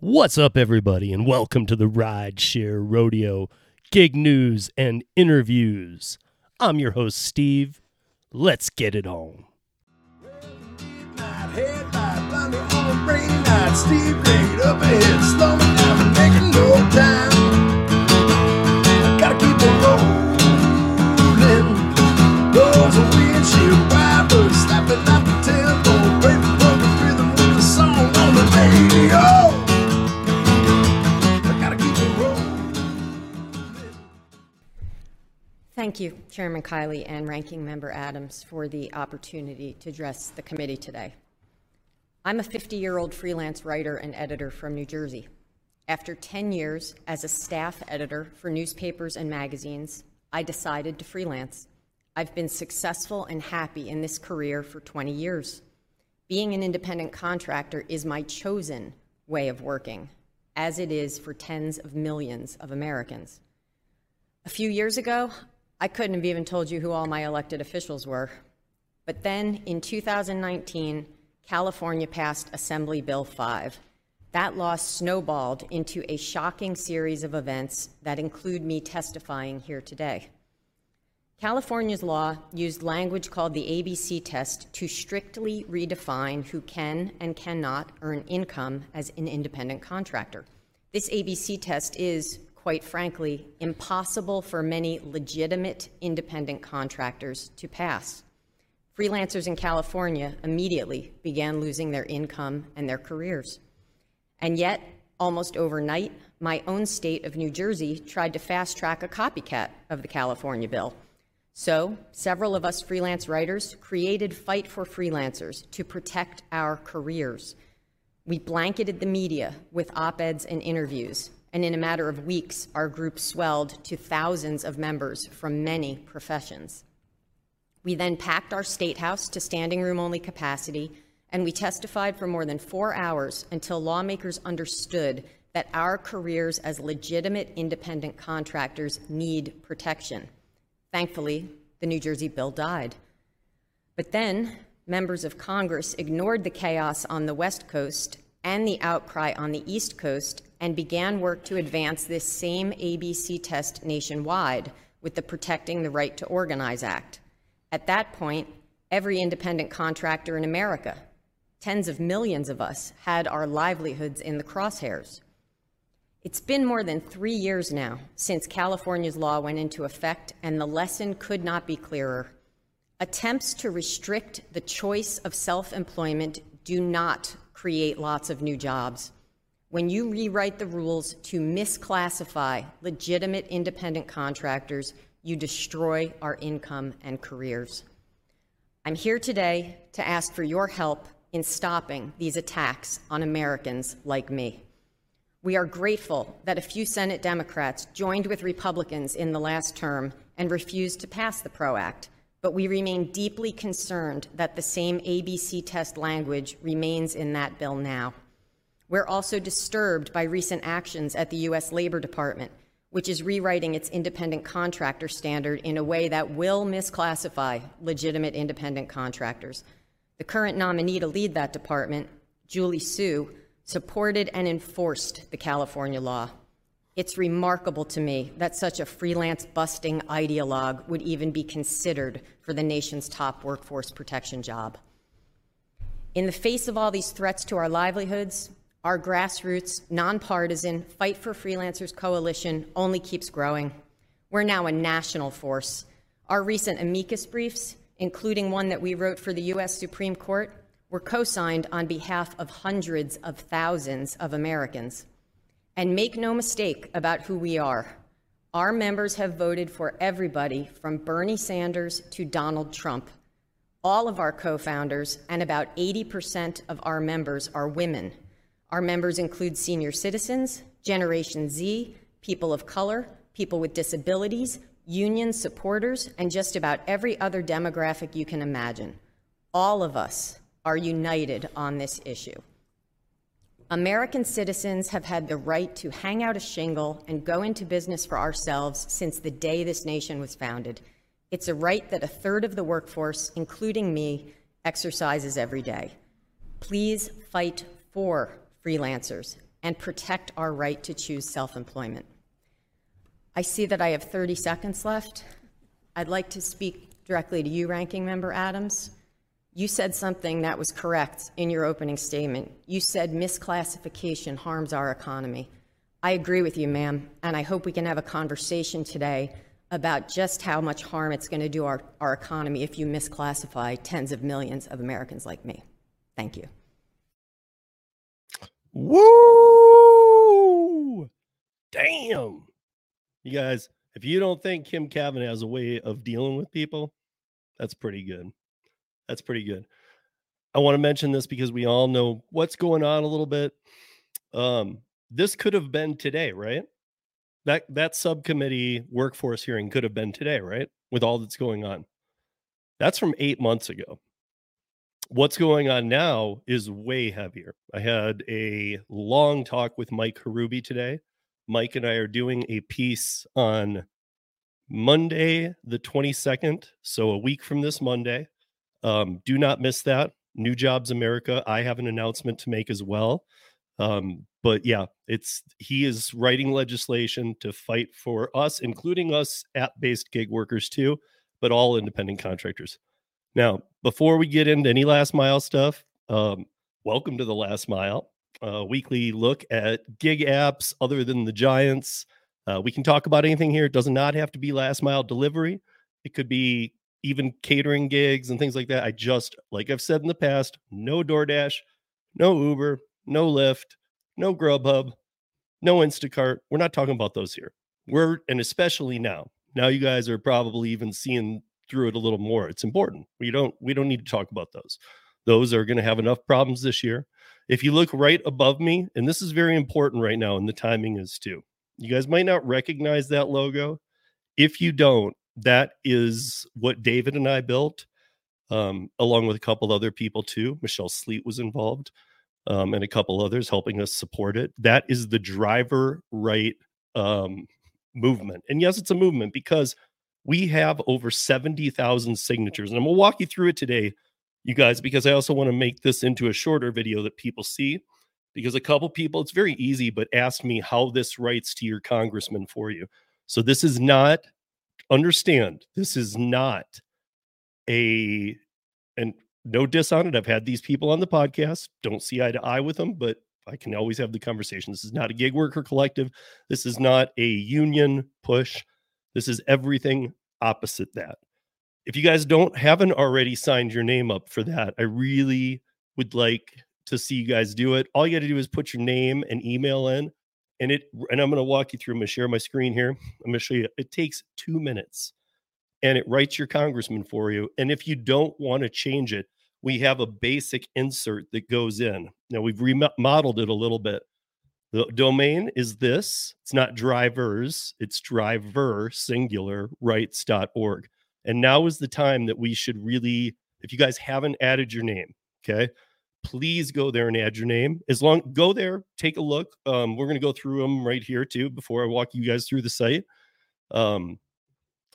What's up, everybody, and welcome to the Rideshare Rodeo Gig News and Interviews. I'm your host, Steve. Let's get it on. A Thank you, Chairman Kiley and Ranking Member Adams, for the opportunity to address the committee today. I'm a 50-year-old freelance writer and editor from New Jersey. After 10 years as a staff editor for newspapers and magazines, I decided to freelance. I've been successful and happy in this career for 20 years. Being an independent contractor is my chosen way of working, as it is for tens of millions of Americans. A few years ago, I couldn't have even told you who all my elected officials were. But then in 2019, California passed Assembly Bill 5. That law snowballed into a shocking series of events that include me testifying here today. California's law used language called the ABC test to strictly redefine who can and cannot earn income as an independent contractor. This ABC test is, quite frankly, impossible for many legitimate independent contractors to pass. Freelancers in California immediately began losing their income and their careers. And yet, almost overnight, my own state of New Jersey tried to fast track a copycat of the California bill. So, several of us freelance writers created Fight for Freelancers to protect our careers. We blanketed the media with op eds and interviews, and in a matter of weeks, our group swelled to thousands of members from many professions. We then packed our state house to standing room only capacity, and we testified for more than four hours until lawmakers understood that our careers as legitimate independent contractors need protection. Thankfully, the New Jersey bill died. But then, members of Congress ignored the chaos on the West Coast and the outcry on the East Coast and began work to advance this same ABC test nationwide with the Protecting the Right to Organize Act. At that point, every independent contractor in America, tens of millions of us, had our livelihoods in the crosshairs. It's been more than three years now since California's law went into effect, and the lesson could not be clearer. Attempts to restrict the choice of self employment do not create lots of new jobs. When you rewrite the rules to misclassify legitimate independent contractors, you destroy our income and careers. I'm here today to ask for your help in stopping these attacks on Americans like me. We are grateful that a few Senate Democrats joined with Republicans in the last term and refused to pass the PRO Act, but we remain deeply concerned that the same ABC test language remains in that bill now. We're also disturbed by recent actions at the U.S. Labor Department, which is rewriting its independent contractor standard in a way that will misclassify legitimate independent contractors. The current nominee to lead that department, Julie Su, supported and enforced the California law. It's remarkable to me that such a freelance busting ideologue would even be considered for the nation's top workforce protection job. In the face of all these threats to our livelihoods, our grassroots, nonpartisan Fight for Freelancers coalition only keeps growing. We're now a national force. Our recent amicus briefs, including one that we wrote for the U.S. Supreme Court, were co signed on behalf of hundreds of thousands of Americans. And make no mistake about who we are. Our members have voted for everybody from Bernie Sanders to Donald Trump. All of our co founders and about 80% of our members are women. Our members include senior citizens, Generation Z, people of color, people with disabilities, union supporters, and just about every other demographic you can imagine. All of us are united on this issue. American citizens have had the right to hang out a shingle and go into business for ourselves since the day this nation was founded. It's a right that a third of the workforce, including me, exercises every day. Please fight for freelancers and protect our right to choose self employment. I see that I have 30 seconds left. I'd like to speak directly to you, Ranking Member Adams. You said something that was correct in your opening statement. You said misclassification harms our economy. I agree with you, ma'am, and I hope we can have a conversation today about just how much harm it's going to do our, our economy if you misclassify tens of millions of Americans like me. Thank you. Woo! Damn. You guys, if you don't think Kim Kavanagh has a way of dealing with people, that's pretty good. That's pretty good. I want to mention this because we all know what's going on a little bit. Um, this could have been today, right? That that subcommittee workforce hearing could have been today, right? With all that's going on. That's from 8 months ago. What's going on now is way heavier. I had a long talk with Mike Harubi today. Mike and I are doing a piece on Monday, the 22nd. So a week from this Monday. Um, do not miss that. New Jobs America. I have an announcement to make as well. Um, but yeah, it's he is writing legislation to fight for us, including us app-based gig workers too, but all independent contractors. Now, before we get into any last mile stuff, um, welcome to the last mile, a weekly look at gig apps other than the giants. Uh, we can talk about anything here. It does not have to be last mile delivery. It could be even catering gigs and things like that. I just, like I've said in the past, no DoorDash, no Uber, no Lyft, no Grubhub, no Instacart. We're not talking about those here. We're, and especially now, now you guys are probably even seeing through it a little more. It's important. We don't, we don't need to talk about those. Those are going to have enough problems this year. If you look right above me, and this is very important right now, and the timing is too. You guys might not recognize that logo. If you don't, that is what David and I built, um, along with a couple other people too. Michelle Sleet was involved, um, and a couple others helping us support it. That is the driver right um, movement. And yes, it's a movement because we have over 70,000 signatures. And I'm going to walk you through it today, you guys, because I also want to make this into a shorter video that people see. Because a couple people, it's very easy, but ask me how this writes to your congressman for you. So this is not understand this is not a and no diss on it. I've had these people on the podcast. Don't see eye to eye with them, but I can always have the conversation. This is not a gig worker collective. This is not a union push. This is everything opposite that. If you guys don't haven't already signed your name up for that, I really would like to see you guys do it. All you got to do is put your name and email in and it and i'm going to walk you through i'm going to share my screen here. I'm going to show you it takes two minutes and it writes your congressman for you and if you don't want to change it we have a basic insert that goes in. Now we've remodeled it a little bit. The domain is this it's not drivers it's driver singular rights.org and now is the time that we should really if you guys haven't added your name okay please go there and add your name. As long go there, take a look. Um, we're going to go through them right here too before I walk you guys through the site um,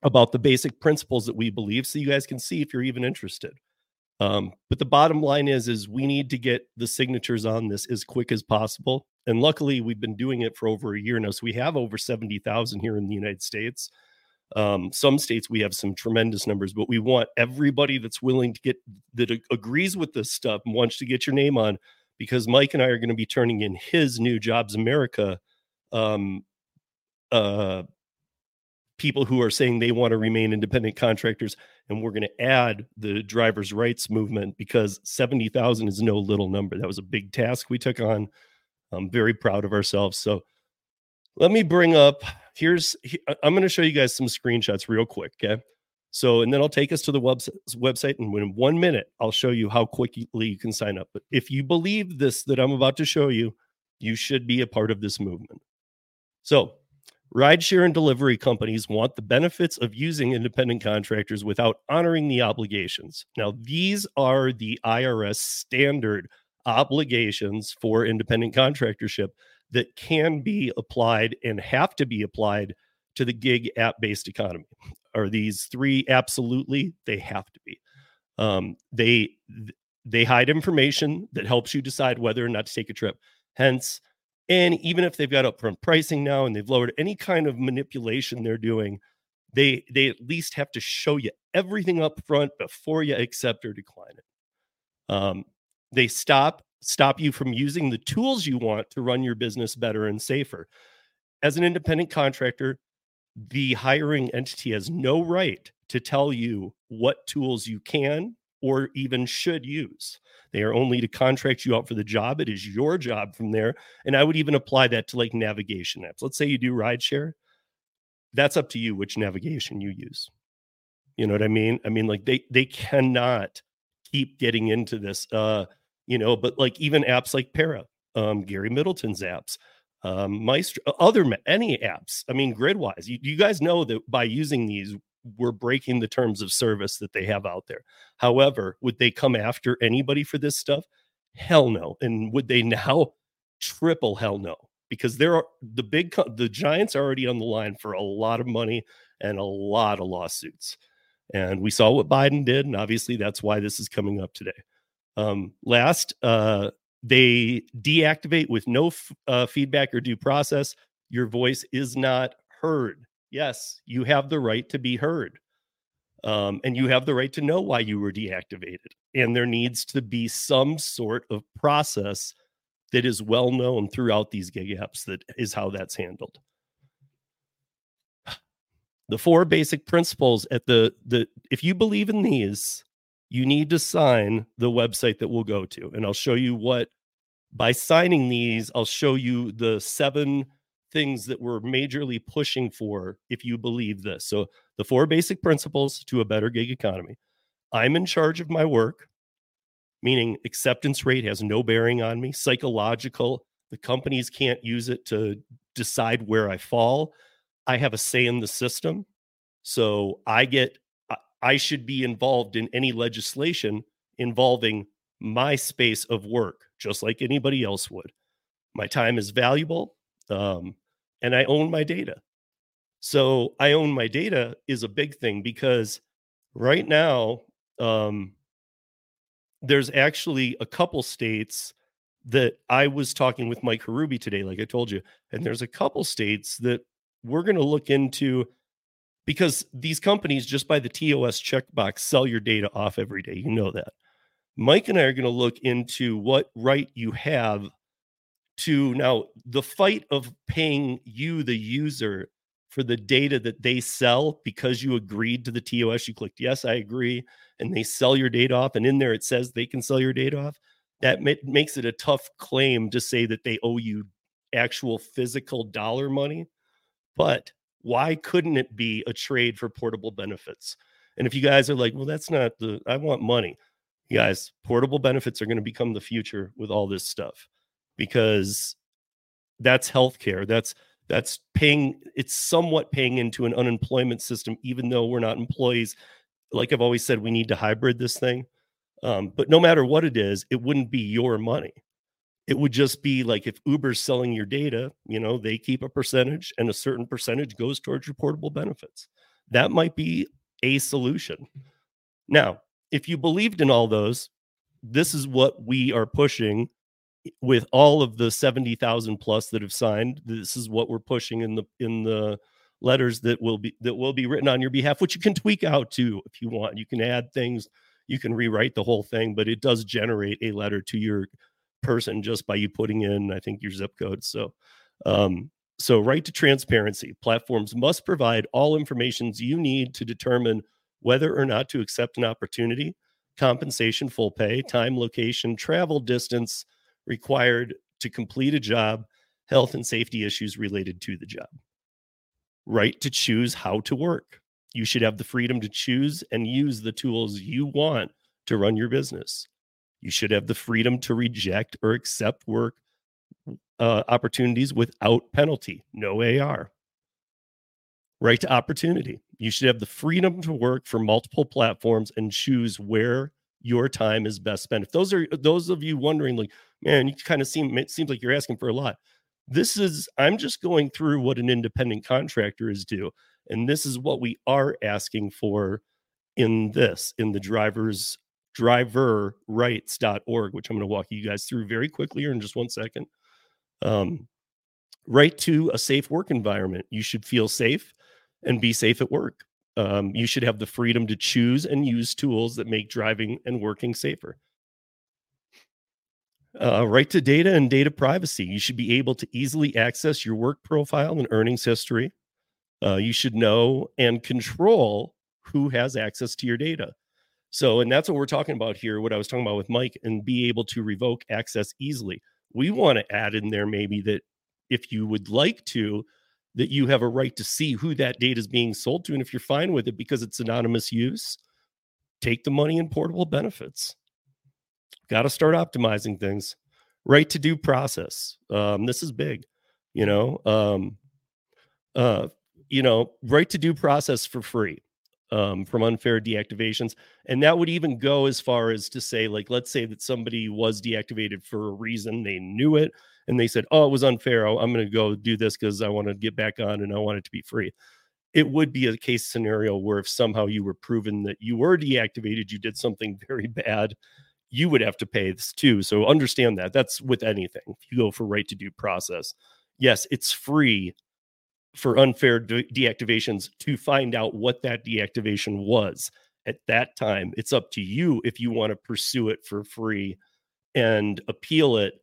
about the basic principles that we believe, so you guys can see if you're even interested. Um, but the bottom line is, is we need to get the signatures on this as quick as possible. And luckily, we've been doing it for over a year now, so we have over seventy thousand here in the United States. Um, some states we have some tremendous numbers, but we want everybody that's willing to get that agrees with this stuff and wants to get your name on because Mike and I are going to be turning in his new Jobs America um, uh, people who are saying they want to remain independent contractors, and we're going to add the drivers' rights movement because seventy thousand is no little number. That was a big task we took on. I'm very proud of ourselves. So let me bring up here's i'm going to show you guys some screenshots real quick okay? So and then i'll take us to the website and in one minute i'll show you how quickly you can sign up. But if you believe this that i'm about to show you you should be a part of this movement. So rideshare and delivery companies want the benefits of using independent contractors without honoring the obligations. Now these are the irs standard obligations for independent contractorship that can be applied and have to be applied to the gig app based economy. Are these three absolutely? They have to be. Um, they they hide information that helps you decide whether or not to take a trip. Hence, And even if they've got upfront pricing now and they've lowered any kind of manipulation they're doing, they they at least have to show you everything up front before you accept or decline it. Um, they stop stop you from using the tools you want to run your business better and safer. As an independent contractor, the hiring entity has no right to tell you what tools you can or even should use. They are only to contract you out for the job. It is your job from there. And I would even apply that to like navigation apps. Let's say you do rideshare. That's up to you which navigation you use. You know what I mean? I mean, like they they cannot keep getting into this. Uh, you know, but like even apps like Para, um, Gary Middleton's apps, um, Maestro, other any apps. I mean, Gridwise. You, you guys know that by using these, we're breaking the terms of service that they have out there. However, would they come after anybody for this stuff? Hell no. And would they now triple hell no? Because there are the big the giants are already on the line for a lot of money and a lot of lawsuits. And we saw what Biden did, and obviously that's why this is coming up today. Um, last, uh, they deactivate with no f- uh, feedback or due process. Your voice is not heard. Yes, you have the right to be heard. Um, and you have the right to know why you were deactivated. And there needs to be some sort of process that is well known throughout these gig apps that is how that's handled. The four basic principles at the the if you believe in these, you need to sign the website that we'll go to. And I'll show you what by signing these, I'll show you the seven things that we're majorly pushing for if you believe this. So, the four basic principles to a better gig economy. I'm in charge of my work, meaning acceptance rate has no bearing on me. Psychological, the companies can't use it to decide where I fall. I have a say in the system. So, I get, I should be involved in any legislation involving my space of work, just like anybody else would. My time is valuable. Um, and I own my data. So I own my data is a big thing because right now um, there's actually a couple states that I was talking with Mike Harubi today, like I told you, and there's a couple states that we're going to look into because these companies just by the TOS checkbox sell your data off every day. You know that. Mike and I are going to look into what right you have to now the fight of paying you the user for the data that they sell because you agreed to the TOS you clicked yes I agree and they sell your data off and in there it says they can sell your data off that ma- makes it a tough claim to say that they owe you actual physical dollar money but why couldn't it be a trade for portable benefits and if you guys are like well that's not the I want money you guys portable benefits are going to become the future with all this stuff because that's healthcare. That's that's paying. It's somewhat paying into an unemployment system, even though we're not employees. Like I've always said, we need to hybrid this thing. Um, but no matter what it is, it wouldn't be your money. It would just be like if Uber's selling your data, you know, they keep a percentage and a certain percentage goes towards your portable benefits. That might be a solution. Now, if you believed in all those, this is what we are pushing with all of the 70,000 plus that have signed this is what we're pushing in the in the letters that will be that will be written on your behalf which you can tweak out too if you want you can add things you can rewrite the whole thing but it does generate a letter to your person just by you putting in i think your zip code so um so right to transparency platforms must provide all informations you need to determine whether or not to accept an opportunity compensation full pay time location travel distance required to complete a job, health and safety issues related to the job. Right to choose how to work. You should have the freedom to choose and use the tools you want to run your business. You should have the freedom to reject or accept work uh, opportunities without penalty, no AR. Right to opportunity. You should have the freedom to work for multiple platforms and choose where your time is best spent. If those are those of you wondering, like, man, you kind of seem it seems like you're asking for a lot. This is I'm just going through what an independent contractor is due, and this is what we are asking for in this in the drivers driver rights.org which i'm going to walk you guys through very quickly here in just one second um, right to a safe work environment. You should feel safe and be safe at work. Um, you should have the freedom to choose and use tools that make driving and working safer. Uh, right to data and data privacy. You should be able to easily access your work profile and earnings history. Uh, you should know and control who has access to your data. So, and that's what we're talking about here, what I was talking about with Mike, and be able to revoke access easily. We want to add in there maybe that if you would like to, that you have a right to see who that data is being sold to. And if you're fine with it because it's anonymous use, take the money in portable benefits. Got to start optimizing things. Right to due process. Um, this is big, you know. Um, uh, you know, right to due process for free um, from unfair deactivations. And that would even go as far as to say, like, let's say that somebody was deactivated for a reason, they knew it, and they said, oh, it was unfair. I'm going to go do this because I want to get back on and I want it to be free. It would be a case scenario where if somehow you were proven that you were deactivated, you did something very bad, you would have to pay this too. So understand that. That's with anything. If you go for right to due process, yes, it's free for unfair de- deactivations to find out what that deactivation was at that time. It's up to you if you want to pursue it for free and appeal it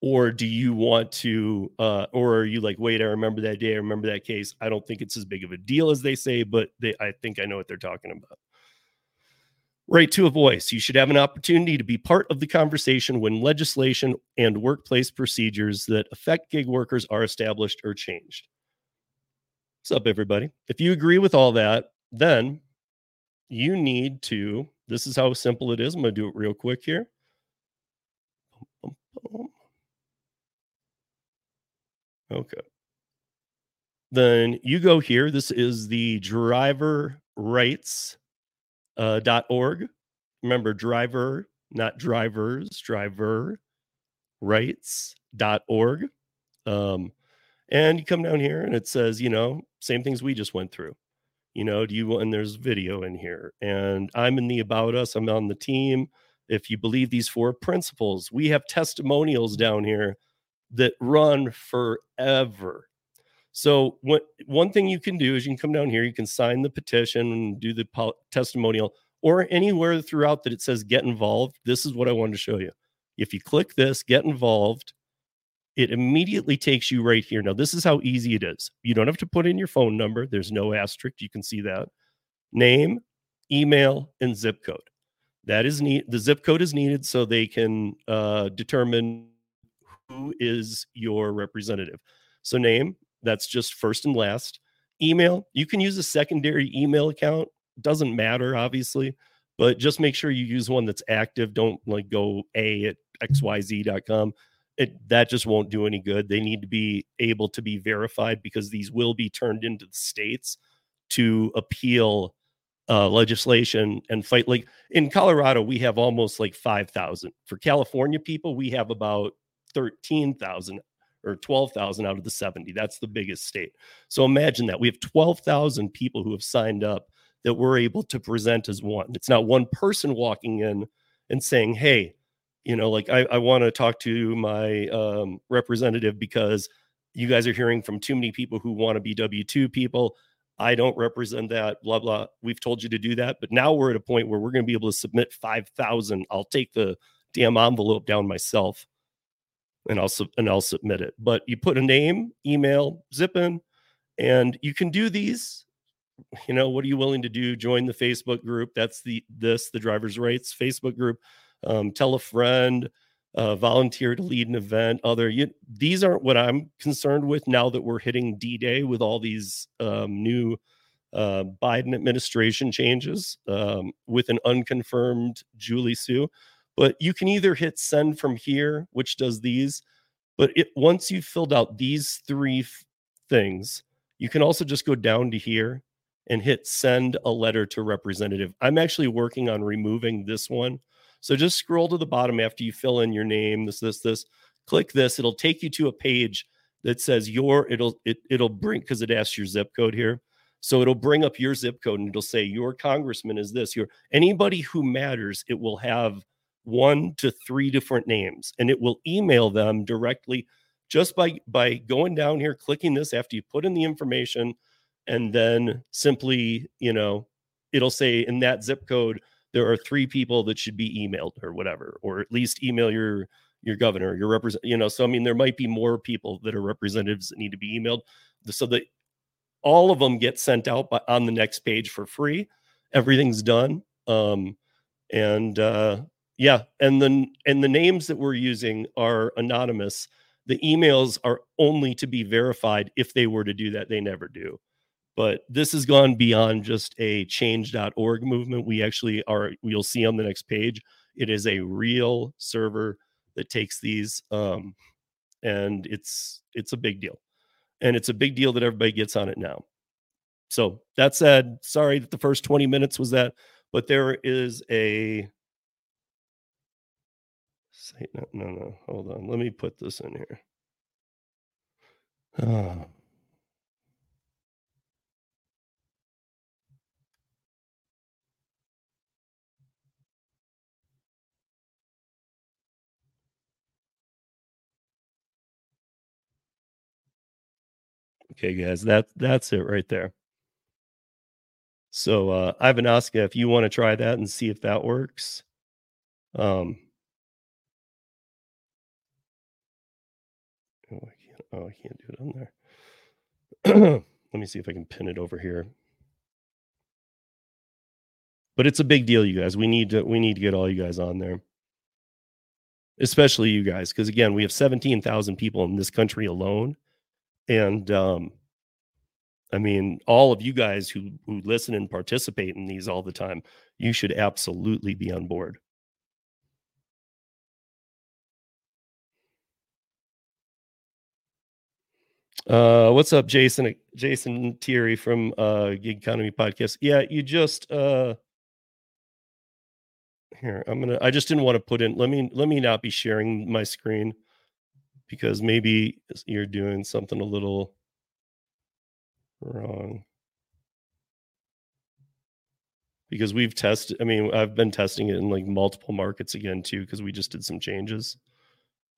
or do you want to uh or are you like wait i remember that day i remember that case i don't think it's as big of a deal as they say but they i think i know what they're talking about right to a voice. You should have an opportunity to be part of the conversation when legislation and workplace procedures that affect gig workers are established or changed. What's up, everybody? If you agree with all that, then you need to. This is how simple it is. I'm going to do it real quick here. Okay. Then you go here. This is the driver rights uh, dot org. Remember, driver, not drivers, driver rights dot org. Um, and you come down here and it says, you know, same things we just went through. You know, do you and there's video in here, and I'm in the about us. I'm on the team. If you believe these four principles, we have testimonials down here that run forever. So what one thing you can do is you can come down here, you can sign the petition and do the po- testimonial, or anywhere throughout that it says get involved. This is what I wanted to show you. If you click this, get involved, it immediately takes you right here. Now, this is how easy it is. You don't have to put in your phone number. There's no asterisk. You can see that. Name, email, and zip code. That is neat. The zip code is needed so they can uh, determine who is your representative. So name, that's just first and last. Email, you can use a secondary email account. Doesn't matter, obviously, but just make sure you use one that's active. Don't like go a at xyz.com. It that just won't do any good. They need to be able to be verified because these will be turned into the states to appeal uh, legislation and fight. Like in Colorado, we have almost like 5,000. For California people, we have about 13,000 or 12,000 out of the 70. That's the biggest state. So imagine that we have 12,000 people who have signed up that we're able to present as one. It's not one person walking in and saying, hey, you know, like I, I want to talk to my um, representative because you guys are hearing from too many people who want to be W 2 people. I don't represent that, blah, blah. We've told you to do that. But now we're at a point where we're going to be able to submit 5,000. I'll take the damn envelope down myself and I'll and I'll submit it. But you put a name, email, zip in, and you can do these. You know, what are you willing to do? Join the Facebook group. That's the this the drivers' rights Facebook group. Um, tell a friend. Uh, volunteer to lead an event. Other you, these aren't what I'm concerned with now that we're hitting D-Day with all these um, new uh, Biden administration changes um, with an unconfirmed Julie Su. But you can either hit send from here, which does these. But it, once you've filled out these three f- things, you can also just go down to here and hit send a letter to representative. I'm actually working on removing this one. So just scroll to the bottom after you fill in your name, this, this, this. Click this. It'll take you to a page that says your. It'll it it'll bring because it asks your zip code here. So it'll bring up your zip code and it'll say your congressman is this. Your anybody who matters. It will have one to three different names and it will email them directly just by by going down here, clicking this after you put in the information, and then simply, you know, it'll say in that zip code there are three people that should be emailed or whatever, or at least email your your governor, your represent, you know. So I mean, there might be more people that are representatives that need to be emailed, so that all of them get sent out by, on the next page for free. Everything's done, um, and uh, yeah, and then and the names that we're using are anonymous. The emails are only to be verified if they were to do that. They never do but this has gone beyond just a change.org movement. We actually are you'll see on the next page it is a real server that takes these um, and it's it's a big deal. And it's a big deal that everybody gets on it now. So that said sorry that the first 20 minutes was that but there is a no no no hold on. Let me put this in here. Oh. Okay, guys, that that's it right there. So uh, Ivan Oska, if you want to try that and see if that works. Um, oh, I can't. Oh, I can't do it on there. Let me see if I can pin it over here. But it's a big deal, you guys. We need to we need to get all you guys on there, especially you guys, because again, we have seventeen thousand people in this country alone and um, I mean, all of you guys who who listen and participate in these all the time, you should absolutely be on board. Uh, what's up, Jason? Jason Thierry from uh, Gig Economy Podcast. Yeah, you just uh, here. I'm gonna. I just didn't want to put in. Let me let me not be sharing my screen because maybe you're doing something a little wrong. Because we've tested, I mean, I've been testing it in like multiple markets again too, because we just did some changes.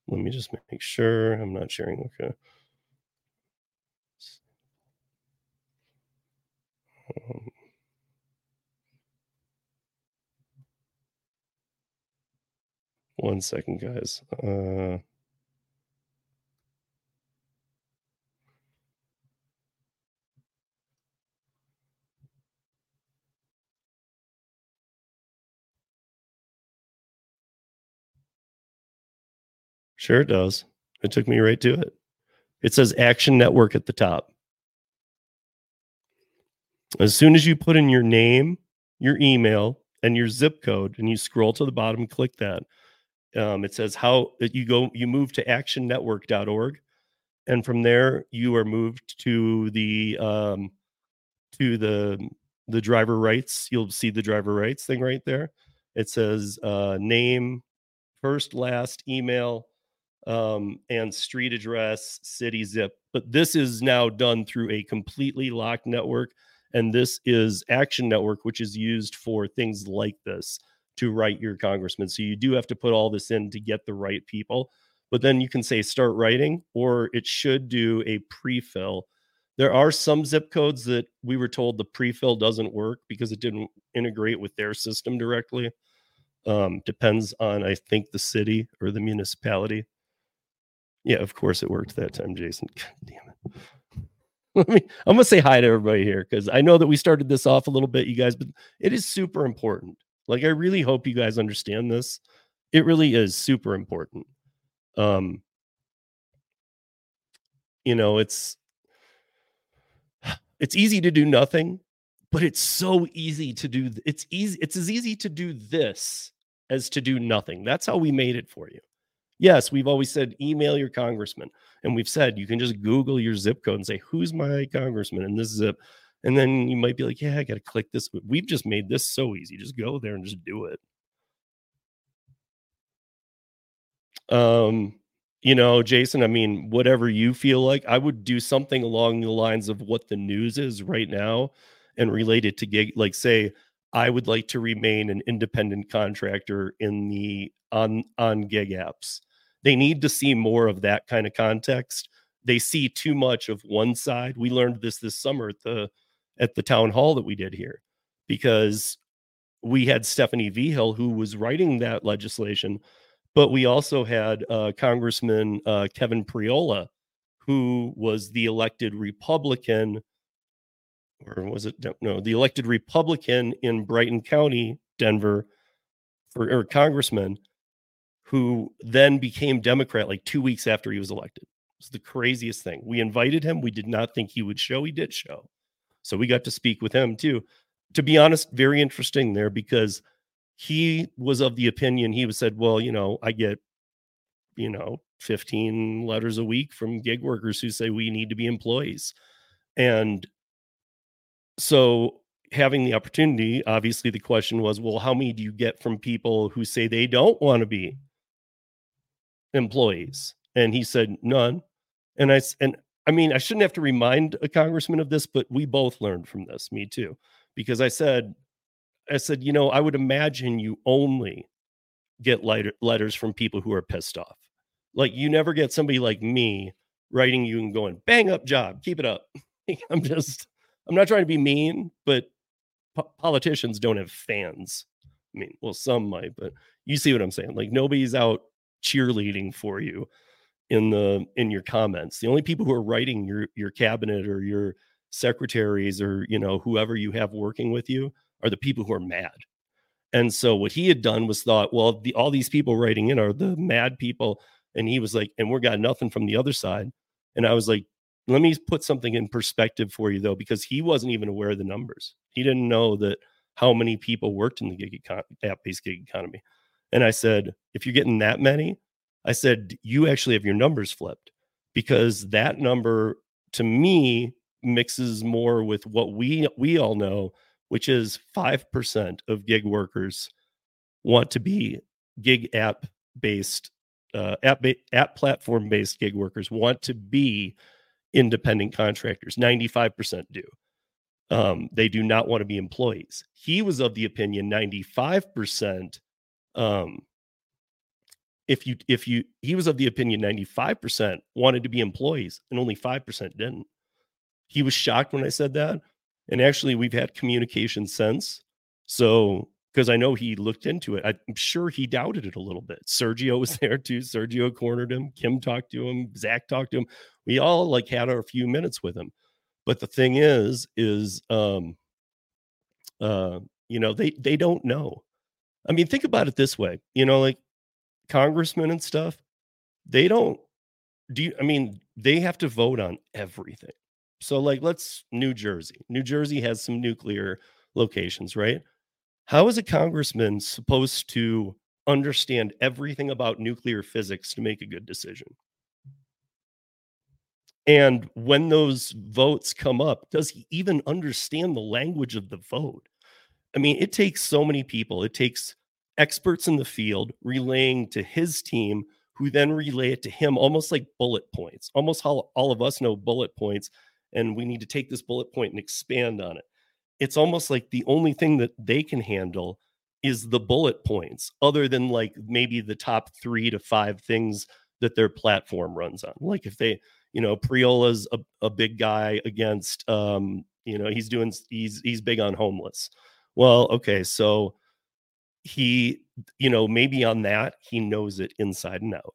Let me just make sure I'm not sharing. Okay. Um, one second, guys. Uh, Sure, it does. It took me right to it. It says Action Network at the top. As soon as you put in your name, your email, and your zip code, and you scroll to the bottom, click that. Um, it says how you go, you move to actionnetwork.org. And from there, you are moved to the um, to the the driver rights. You'll see the driver rights thing right there. It says uh, name, first, last, email, um, and street address, city zip. But this is now done through a completely locked network. And this is Action Network, which is used for things like this to write your congressman. So you do have to put all this in to get the right people. But then you can say start writing, or it should do a pre fill. There are some zip codes that we were told the pre fill doesn't work because it didn't integrate with their system directly. Um, depends on, I think, the city or the municipality. Yeah, of course it worked that time, Jason. God damn it. Let me I'm gonna say hi to everybody here because I know that we started this off a little bit, you guys, but it is super important. Like I really hope you guys understand this. It really is super important. Um, you know, it's it's easy to do nothing, but it's so easy to do it's easy it's as easy to do this as to do nothing. That's how we made it for you. Yes, we've always said email your congressman. And we've said you can just Google your zip code and say, who's my congressman in this zip? And then you might be like, yeah, I got to click this. We've just made this so easy. Just go there and just do it. Um, you know, Jason, I mean, whatever you feel like, I would do something along the lines of what the news is right now and relate it to gig, like say, I would like to remain an independent contractor in the on on gig apps They need to see more of that kind of context. They see too much of one side. We learned this this summer at the at the town hall that we did here because we had Stephanie Vigil who was writing that legislation, but we also had uh, Congressman uh, Kevin Priola, who was the elected Republican, or was it no, the elected Republican in Brighton County, Denver, for or congressman, who then became Democrat like two weeks after he was elected. It's the craziest thing. We invited him. We did not think he would show. He did show. So we got to speak with him too. To be honest, very interesting there because he was of the opinion he was said, well, you know, I get, you know, 15 letters a week from gig workers who say we need to be employees. And so having the opportunity, obviously the question was, well, how many do you get from people who say they don't want to be employees? And he said, none. And I and I mean, I shouldn't have to remind a congressman of this, but we both learned from this, me too, because I said, I said, you know, I would imagine you only get letters from people who are pissed off. Like you never get somebody like me writing you and going, bang up job, keep it up. I'm just, I'm not trying to be mean, but po- politicians don't have fans. I mean, well, some might, but you see what I'm saying. Like nobody's out cheerleading for you in the in your comments. The only people who are writing your your cabinet or your secretaries or you know whoever you have working with you are the people who are mad. And so what he had done was thought, well, the, all these people writing in are the mad people, and he was like, and we're got nothing from the other side. And I was like, let me put something in perspective for you though, because he wasn't even aware of the numbers. He didn't know that how many people worked in the gig econ- app-based gig economy. And I said, if you're getting that many, I said, you actually have your numbers flipped because that number to me mixes more with what we we all know, which is 5% of gig workers want to be gig app based uh, app ba- app platform based gig workers want to be independent contractors. 95% do. Um, they do not want to be employees. He was of the opinion 95% um, if you if you he was of the opinion 95% wanted to be employees and only 5% didn't. He was shocked when i said that and actually we've had communication since. So because i know he looked into it i'm sure he doubted it a little bit. Sergio was there too sergio cornered him kim talked to him zach talked to him. We all like had our few minutes with him. But the thing is is um uh you know they they don't know i mean think about it this way you know like congressmen and stuff, they don't do you, I mean, they have to vote on everything. So like let's New Jersey. New Jersey has some nuclear locations, right? How is a congressman supposed to understand everything about nuclear physics to make a good decision? And when those votes come up, does he even understand the language of the vote? I mean, it takes so many people. It takes experts in the field relaying to his team, who then relay it to him almost like bullet points, almost how all of us know bullet points. And we need to take this bullet point and expand on it. It's almost like the only thing that they can handle is the bullet points, other than like maybe the top three to five things that their platform runs on. Like if they, you know, Priola's a, a big guy against, um, you know, he's doing, he's, he's big on homeless. Well, okay. So, he you know maybe on that he knows it inside and out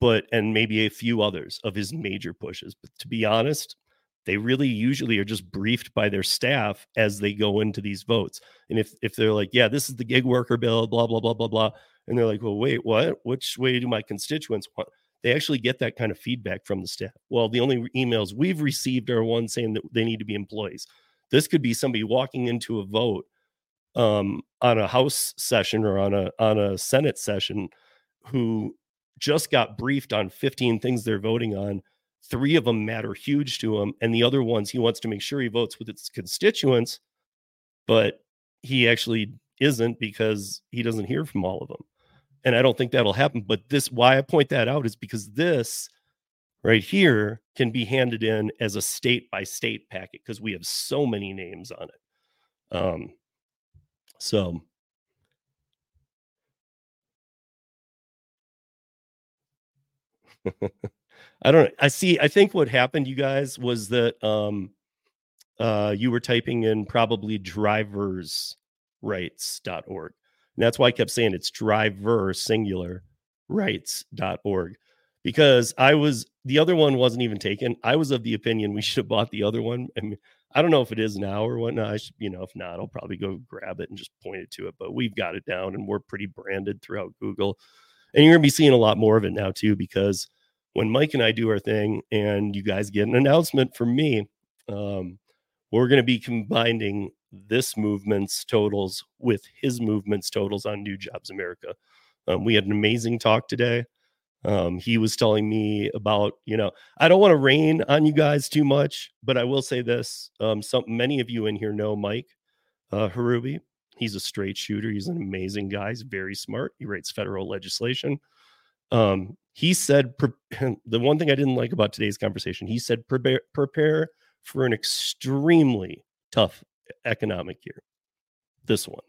but and maybe a few others of his major pushes but to be honest they really usually are just briefed by their staff as they go into these votes and if if they're like yeah this is the gig worker bill blah blah blah blah blah and they're like well wait what which way do my constituents want they actually get that kind of feedback from the staff well the only emails we've received are ones saying that they need to be employees this could be somebody walking into a vote um, on a House session or on a on a Senate session who just got briefed on 15 things they're voting on. Three of them matter huge to him, and the other ones he wants to make sure he votes with its constituents, but he actually isn't because he doesn't hear from all of them. And I don't think that'll happen. But this, why I point that out is because this right here can be handed in as a state by state packet because we have so many names on it. Um, so I don't I see I think what happened you guys was that um uh you were typing in probably drivers rights.org. And that's why I kept saying it's driver singular rights.org because I was the other one wasn't even taken. I was of the opinion we should have bought the other one. I mean, I don't know if it is now or whatnot. I should, you know, if not, I'll probably go grab it and just point it to it. But we've got it down and we're pretty branded throughout Google. And you're gonna be seeing a lot more of it now too, because when Mike and I do our thing and you guys get an announcement from me, um, we're gonna be combining this movement's totals with his movement's totals on New Jobs America. Um, we had an amazing talk today. Um, he was telling me about, you know, I don't want to rain on you guys too much, but I will say this. Um, some many of you in here know Mike uh, Harubi. He's a straight shooter. He's an amazing guy. He's very smart. He writes federal legislation. Um, he said the one thing I didn't like about today's conversation. He said prepare prepare for an extremely tough economic year. This one.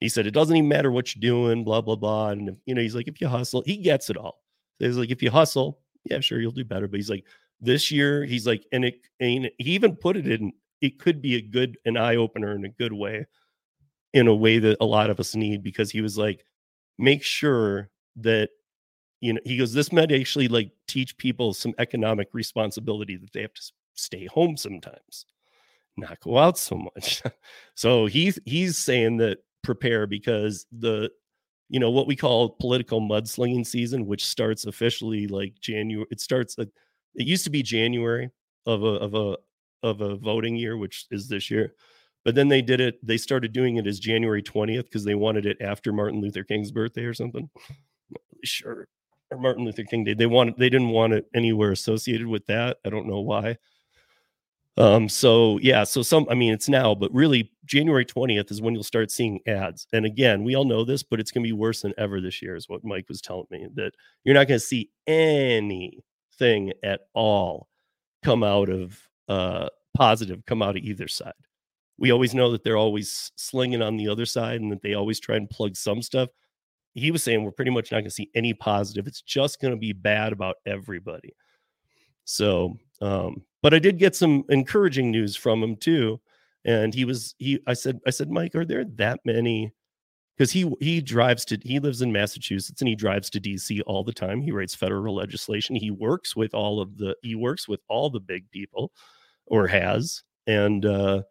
He said it doesn't even matter what you're doing, blah blah blah. And you know, he's like, if you hustle, he gets it all. He's like, if you hustle, yeah, sure, you'll do better. But he's like, this year, he's like, and it, and he even put it in. It could be a good, an eye opener in a good way, in a way that a lot of us need, because he was like, make sure that you know, he goes, this might actually like teach people some economic responsibility that they have to stay home sometimes, not go out so much. so he's he's saying that prepare because the you know what we call political mudslinging season which starts officially like january it starts it used to be january of a of a of a voting year which is this year but then they did it they started doing it as january 20th because they wanted it after martin luther king's birthday or something. Sure. Or martin luther king day. They wanted they didn't want it anywhere associated with that. I don't know why um, so yeah, so some, I mean, it's now, but really January 20th is when you'll start seeing ads. And again, we all know this, but it's going to be worse than ever this year, is what Mike was telling me that you're not going to see anything at all come out of uh, positive, come out of either side. We always know that they're always slinging on the other side and that they always try and plug some stuff. He was saying we're pretty much not going to see any positive. It's just going to be bad about everybody. So, um, but I did get some encouraging news from him too. And he was he I said I said Mike, are there that many? Because he he drives to he lives in Massachusetts and he drives to DC all the time. He writes federal legislation. He works with all of the he works with all the big people, or has. And uh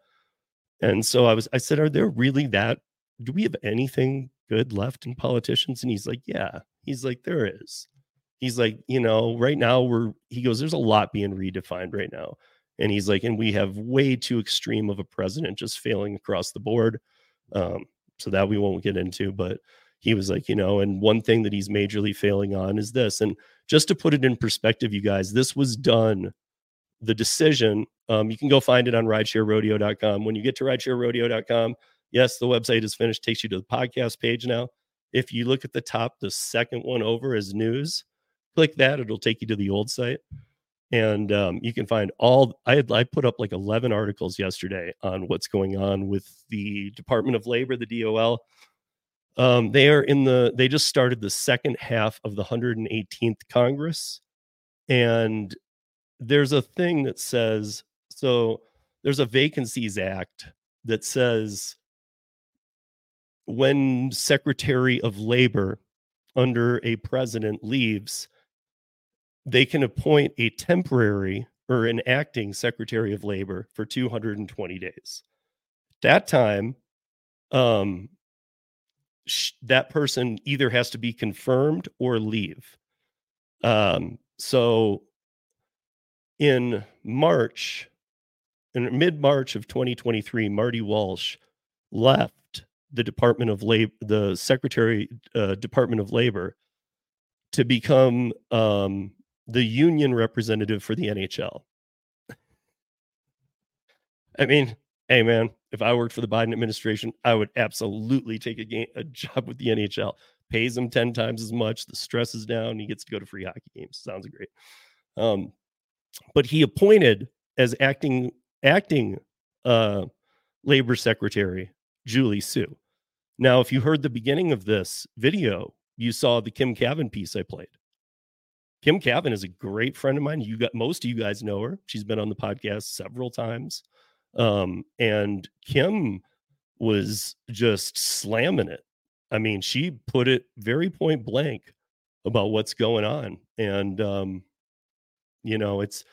and so I was I said, are there really that? Do we have anything good left in politicians? And he's like, yeah. He's like, there is he's like, you know, right now we're, he goes, there's a lot being redefined right now. And he's like, and we have way too extreme of a president just failing across the board. Um, so that we won't get into, but he was like, you know, and one thing that he's majorly failing on is this. And just to put it in perspective, you guys, this was done. The decision, um, you can go find it on ridesharerodeo.com. When you get to ridesharerodeo.com, yes, the website is finished, takes you to the podcast page now. If you look at the top, the second one over is news click that it'll take you to the old site. And um, you can find all i had i put up like 11 articles yesterday on what's going on with the department of labor the dol um, they are in the they just started the second half of the 118th congress. And there's a thing that says so there's a vacancies act that says when secretary of labor under a president leaves they can appoint a temporary or an acting secretary of labor for 220 days. That time, um, sh- that person either has to be confirmed or leave. Um, so in March, in mid March of 2023, Marty Walsh left the Department of Labor, the Secretary uh, Department of Labor, to become um, the union representative for the NHL. I mean, hey man, if I worked for the Biden administration, I would absolutely take a game a job with the NHL. Pays him 10 times as much, the stress is down, he gets to go to free hockey games. Sounds great. Um, but he appointed as acting acting uh labor secretary Julie Su. Now, if you heard the beginning of this video, you saw the Kim Kavin piece I played Kim Kavin is a great friend of mine. You got most of you guys know her. She's been on the podcast several times. Um, and Kim was just slamming it. I mean, she put it very point blank about what's going on. And um, you know, it's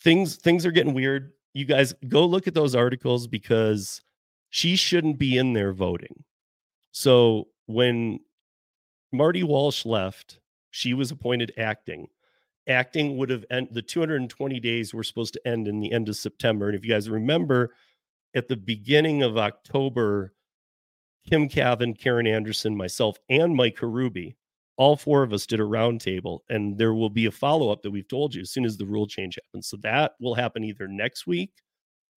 things things are getting weird. You guys go look at those articles because she shouldn't be in there voting. So when Marty Walsh left, she was appointed acting. Acting would have end the 220 days were supposed to end in the end of September. And if you guys remember, at the beginning of October, Kim Kavin, Karen Anderson, myself, and Mike Harubi, all four of us did a roundtable, and there will be a follow up that we've told you as soon as the rule change happens. So that will happen either next week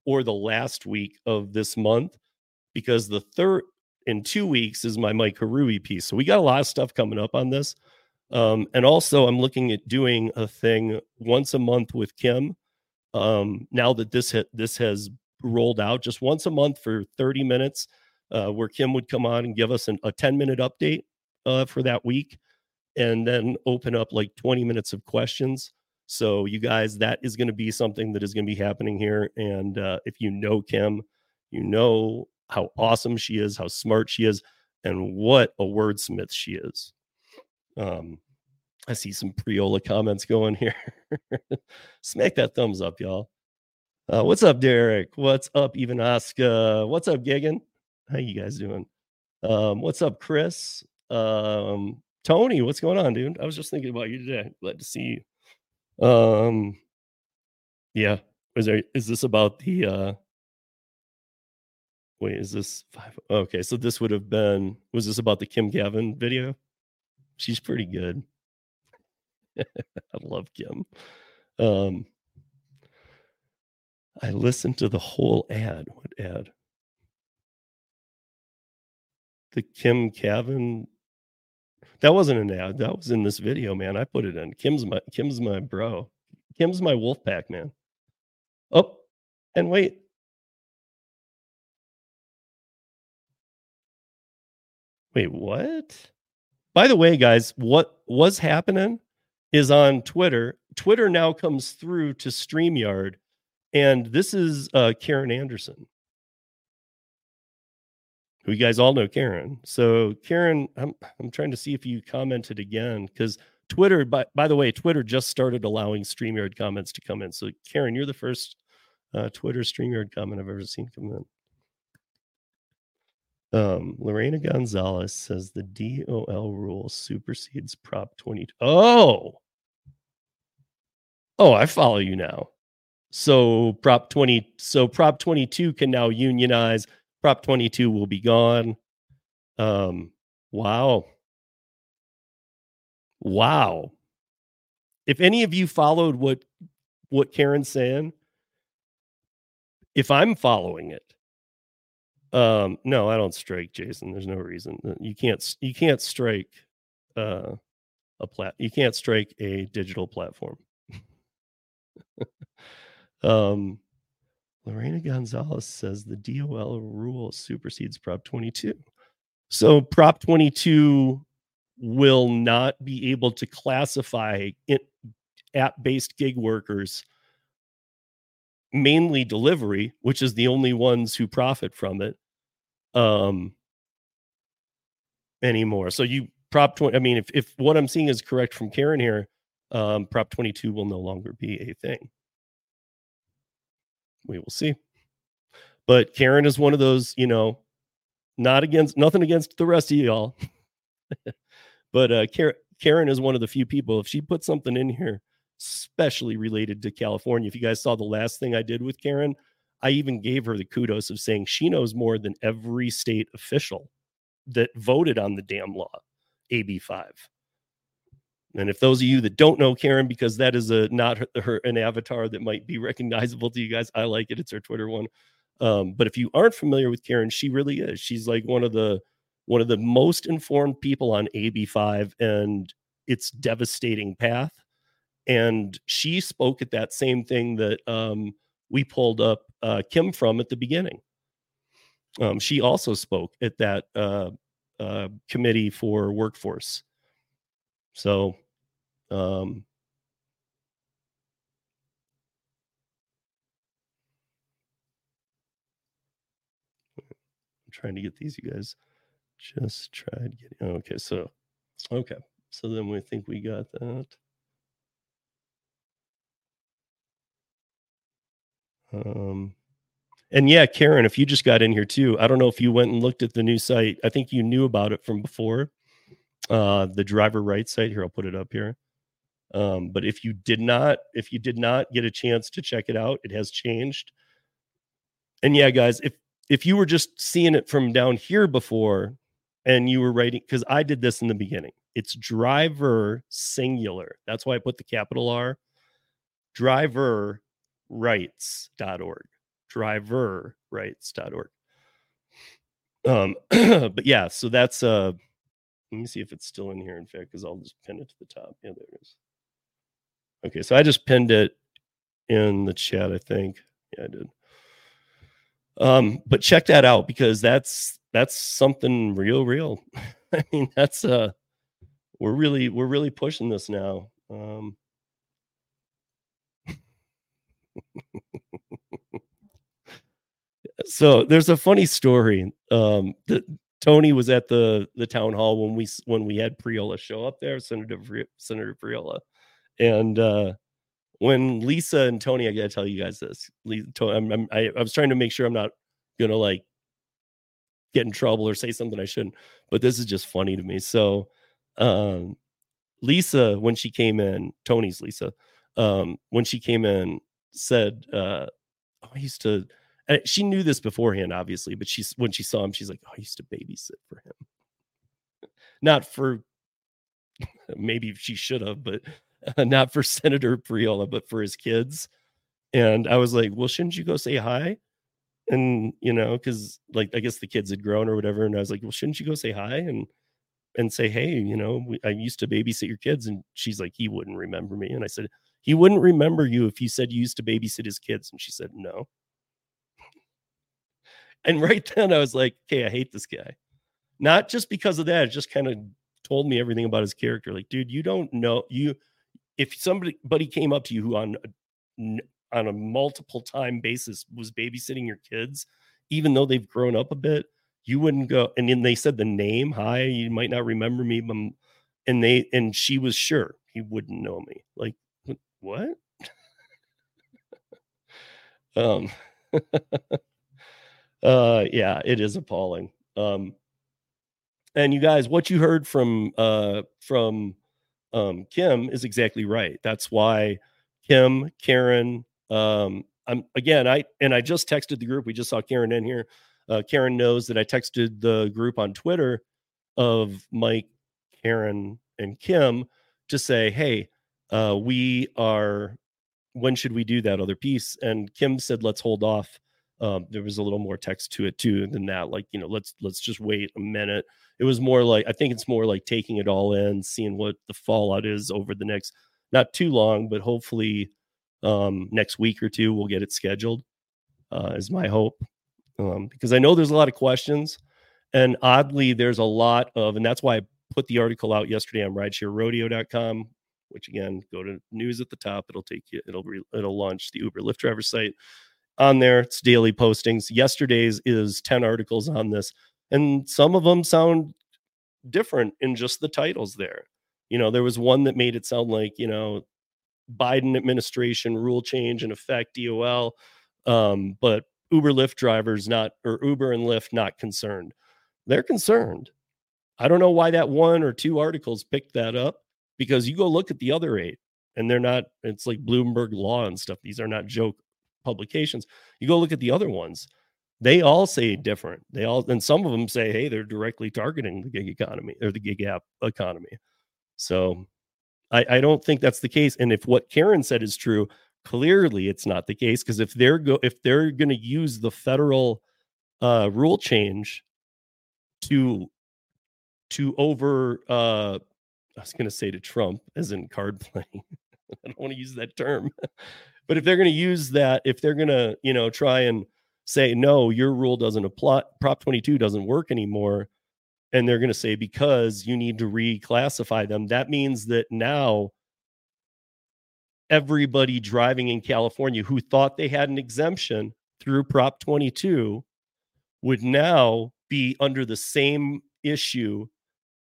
or the last week of this month, because the third in two weeks is my Mike Harubi piece. So we got a lot of stuff coming up on this. Um, and also, I'm looking at doing a thing once a month with Kim. Um, now that this ha- this has rolled out, just once a month for 30 minutes, uh, where Kim would come on and give us an, a 10 minute update uh, for that week, and then open up like 20 minutes of questions. So, you guys, that is going to be something that is going to be happening here. And uh, if you know Kim, you know how awesome she is, how smart she is, and what a wordsmith she is. Um, I see some Priola comments going here. Smack that thumbs up, y'all. Uh, what's up, Derek? What's up, even Oscar? What's up, Gigan? How you guys doing? Um, what's up, Chris? Um, Tony, what's going on, dude? I was just thinking about you today. Glad to see you. Um, yeah. Is there is this about the uh wait, is this five? Okay, so this would have been was this about the Kim Kavin video? She's pretty good. I love Kim. Um, I listened to the whole ad. What ad? The Kim Kavin. That wasn't an ad. That was in this video, man. I put it in. Kim's my Kim's my bro. Kim's my wolf pack, man. Oh, and wait. Wait, what? By the way, guys, what was happening is on Twitter. Twitter now comes through to StreamYard, and this is uh, Karen Anderson. Who you guys all know Karen. So Karen, I'm I'm trying to see if you commented again because Twitter, by by the way, Twitter just started allowing StreamYard comments to come in. So Karen, you're the first uh, Twitter StreamYard comment I've ever seen come in. Um, Lorena Gonzalez says the DOL rule supersedes Prop 20. Oh, oh, I follow you now. So Prop 20, so Prop 22 can now unionize. Prop 22 will be gone. Um, wow. Wow. If any of you followed what what Karen's saying, if I'm following it, um, no, I don't strike, Jason. There's no reason. Uh, You can't you can't strike uh a plat you can't strike a digital platform. um Lorena Gonzalez says the DOL rule supersedes Prop 22. So Prop 22 will not be able to classify app-based gig workers mainly delivery, which is the only ones who profit from it, um, anymore. So you prop 20, I mean, if, if what I'm seeing is correct from Karen here, um, prop 22 will no longer be a thing. We will see. But Karen is one of those, you know, not against nothing against the rest of y'all. but uh Karen, Karen is one of the few people. If she puts something in here, especially related to California, if you guys saw the last thing I did with Karen, I even gave her the kudos of saying she knows more than every state official that voted on the damn law, AB5. And if those of you that don't know Karen, because that is a not her, her an avatar that might be recognizable to you guys, I like it. It's her Twitter one. Um, but if you aren't familiar with Karen, she really is. She's like one of the one of the most informed people on AB5 and its devastating path and she spoke at that same thing that um, we pulled up uh, Kim from at the beginning. Um, she also spoke at that uh, uh, committee for workforce. So, um, I'm trying to get these, you guys. Just tried getting. Okay, so, okay, so then we think we got that. Um, and yeah, Karen, if you just got in here too, I don't know if you went and looked at the new site. I think you knew about it from before. Uh, the driver right site here, I'll put it up here. Um, but if you did not, if you did not get a chance to check it out, it has changed. And yeah, guys, if if you were just seeing it from down here before and you were writing, because I did this in the beginning, it's driver singular. That's why I put the capital R. Driver rights.org. Driver rights.org. Um, but yeah, so that's uh let me see if it's still in here, in fact, because I'll just pin it to the top. Yeah, there it is. Okay, so I just pinned it in the chat, I think. Yeah, I did. Um, but check that out because that's that's something real, real. I mean, that's uh we're really we're really pushing this now. Um so there's a funny story. Um that Tony was at the the town hall when we when we had Priola show up there, Senator Senator Priola, and uh, when Lisa and Tony, I got to tell you guys this. Lisa, I'm, I'm, I, I was trying to make sure I'm not gonna like get in trouble or say something I shouldn't, but this is just funny to me. So, um, Lisa, when she came in, Tony's Lisa, um, when she came in, said, uh, oh, I used to and she knew this beforehand, obviously, but she's when she saw him, she's like, oh, I used to babysit for him. Not for maybe she should have, but not for Senator Priola, but for his kids. And I was like, well, shouldn't you go say hi? And you know, because like I guess the kids had grown or whatever. And I was like, well, shouldn't you go say hi and and say, hey, you know, we, I used to babysit your kids. And she's like, he wouldn't remember me. And I said, he wouldn't remember you if you said you used to babysit his kids. And she said, no. And right then I was like, okay, I hate this guy. Not just because of that, it just kind of told me everything about his character. Like, dude, you don't know you if somebody buddy came up to you who on on a multiple time basis was babysitting your kids, even though they've grown up a bit, you wouldn't go. And then they said the name, hi, you might not remember me, but and they and she was sure he wouldn't know me. Like, what? um uh yeah it is appalling. Um and you guys what you heard from uh from um kim is exactly right. That's why kim karen um i'm again i and i just texted the group. We just saw karen in here. Uh karen knows that i texted the group on twitter of mike karen and kim to say hey uh we are when should we do that other piece? And kim said let's hold off um, there was a little more text to it too than that like you know let's let's just wait a minute. It was more like i think it's more like taking it all in seeing what the fallout is over the next not too long but hopefully um, next week or two we'll get it scheduled uh, is my hope um, because i know there's a lot of questions and oddly there's a lot of and that's why i put the article out yesterday on ridesharerodeo.com which again go to news at the top it'll take you it'll re, it'll launch the uber lyft driver site on there. It's daily postings. Yesterday's is 10 articles on this, and some of them sound different in just the titles there. You know, there was one that made it sound like, you know, Biden administration rule change in effect, DOL, um, but Uber Lyft drivers not, or Uber and Lyft not concerned. They're concerned. I don't know why that one or two articles picked that up because you go look at the other eight and they're not, it's like Bloomberg law and stuff. These are not joke publications. You go look at the other ones, they all say different. They all, and some of them say, hey, they're directly targeting the gig economy or the gig app economy. So I, I don't think that's the case. And if what Karen said is true, clearly it's not the case because if they're go if they're going to use the federal uh, rule change to to over uh, I was going to say to Trump as in card playing. I don't want to use that term. But if they're going to use that, if they're going to, you know, try and say, no, your rule doesn't apply, Prop 22 doesn't work anymore, and they're going to say, because you need to reclassify them, that means that now everybody driving in California who thought they had an exemption through Prop 22 would now be under the same issue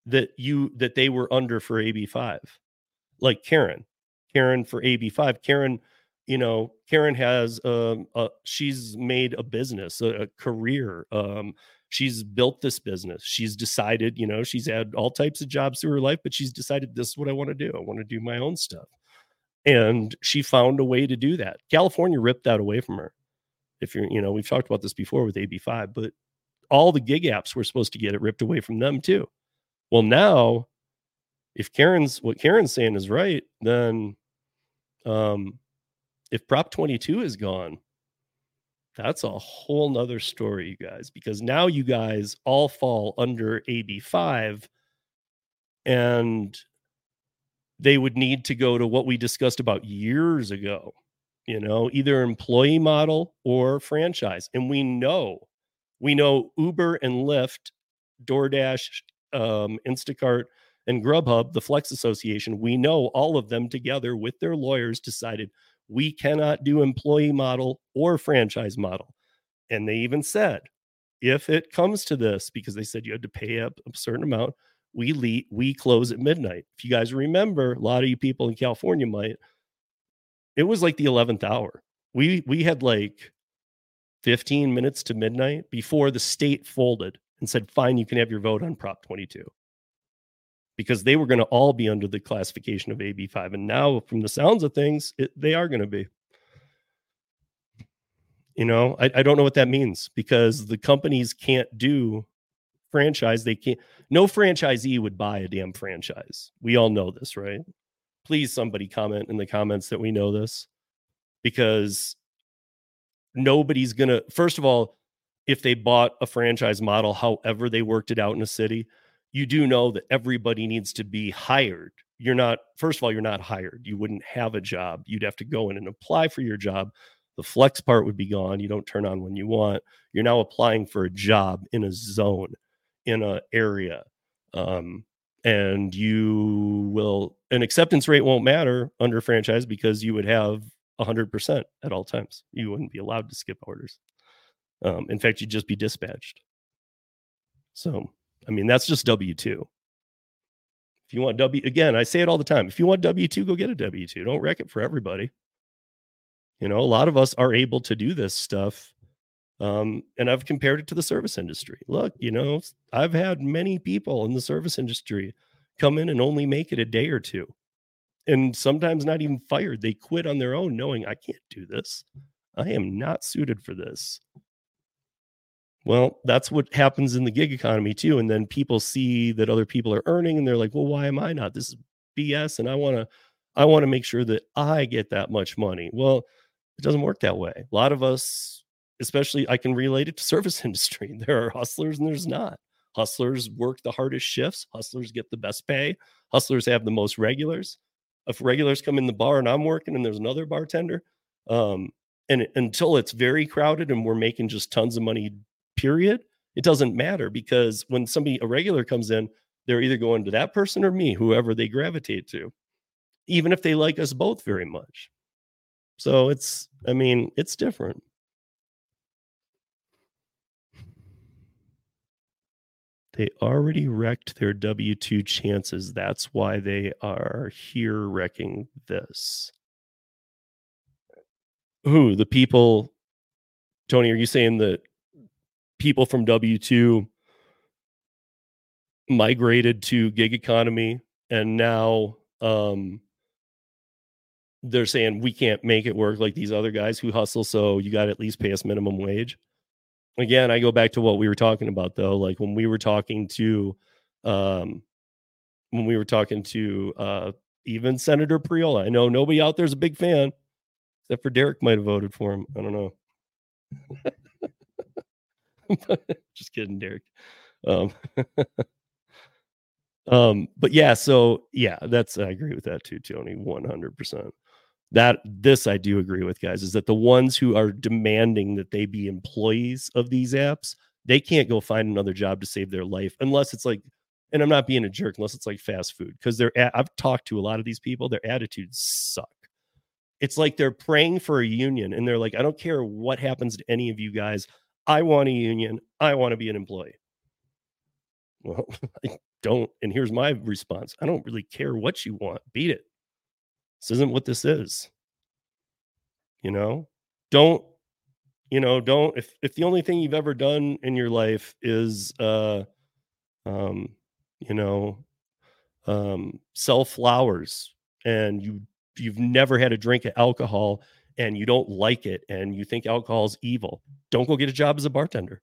that you that they were under for AB5. Like Karen. Karen for AB5. Karen, you know, Karen has um a, she's made a business, a, a career. Um she's built this business. She's decided, you know, she's had all types of jobs through her life, but she's decided this is what I want to do. I want to do my own stuff. And she found a way to do that. California ripped that away from her. If you're, you know, we've talked about this before with AB5, but all the gig apps were supposed to get it ripped away from them too. Well, now, if Karen's what Karen's saying is right, then um, if Prop 22 is gone, that's a whole nother story, you guys, because now you guys all fall under AB5 and they would need to go to what we discussed about years ago, you know, either employee model or franchise. And we know, we know Uber and Lyft, DoorDash, um, Instacart, and Grubhub, the Flex Association, we know all of them together with their lawyers decided we cannot do employee model or franchise model. And they even said, if it comes to this, because they said you had to pay up a certain amount, we lead, we close at midnight. If you guys remember, a lot of you people in California might, it was like the 11th hour. We we had like 15 minutes to midnight before the state folded and said, fine, you can have your vote on Prop 22. Because they were going to all be under the classification of AB5. And now, from the sounds of things, it, they are going to be. You know, I, I don't know what that means because the companies can't do franchise. They can't, no franchisee would buy a damn franchise. We all know this, right? Please, somebody comment in the comments that we know this because nobody's going to, first of all, if they bought a franchise model, however they worked it out in a city, you do know that everybody needs to be hired. You're not, first of all, you're not hired. You wouldn't have a job. You'd have to go in and apply for your job. The flex part would be gone. You don't turn on when you want. You're now applying for a job in a zone, in a area. Um, and you will, an acceptance rate won't matter under franchise because you would have 100% at all times. You wouldn't be allowed to skip orders. Um, in fact, you'd just be dispatched. So, I mean, that's just W 2. If you want W, again, I say it all the time. If you want W 2, go get a W 2. Don't wreck it for everybody. You know, a lot of us are able to do this stuff. Um, and I've compared it to the service industry. Look, you know, I've had many people in the service industry come in and only make it a day or two. And sometimes not even fired. They quit on their own, knowing I can't do this. I am not suited for this. Well, that's what happens in the gig economy too. And then people see that other people are earning and they're like, well, why am I not? This is BS. And I want to, I want to make sure that I get that much money. Well, it doesn't work that way. A lot of us, especially I can relate it to service industry. There are hustlers and there's not. Hustlers work the hardest shifts. Hustlers get the best pay. Hustlers have the most regulars. If regulars come in the bar and I'm working and there's another bartender, um, and until it's very crowded and we're making just tons of money period, it doesn't matter because when somebody a regular comes in, they're either going to that person or me, whoever they gravitate to, even if they like us both very much. So it's, I mean, it's different. They already wrecked their W 2 chances. That's why they are here wrecking this. Who? The people. Tony, are you saying that people from W two migrated to gig economy, and now um, they're saying we can't make it work like these other guys who hustle. So you got to at least pay us minimum wage. Again, I go back to what we were talking about though. Like when we were talking to, um, when we were talking to uh, even Senator Priola. I know nobody out there is a big fan, except for Derek might have voted for him. I don't know. Just kidding, Derek. Um, um, but yeah, so yeah, that's I agree with that too, Tony, one hundred percent. That this I do agree with, guys, is that the ones who are demanding that they be employees of these apps, they can't go find another job to save their life unless it's like, and I'm not being a jerk, unless it's like fast food, because they're. I've talked to a lot of these people, their attitudes suck. It's like they're praying for a union, and they're like, I don't care what happens to any of you guys. I want a union. I want to be an employee. Well, I don't. And here's my response I don't really care what you want. Beat it. This isn't what this is. You know, don't, you know, don't, if, if the only thing you've ever done in your life is, uh, um, you know, um, sell flowers and you, you've never had a drink of alcohol and you don't like it and you think alcohol is evil, don't go get a job as a bartender.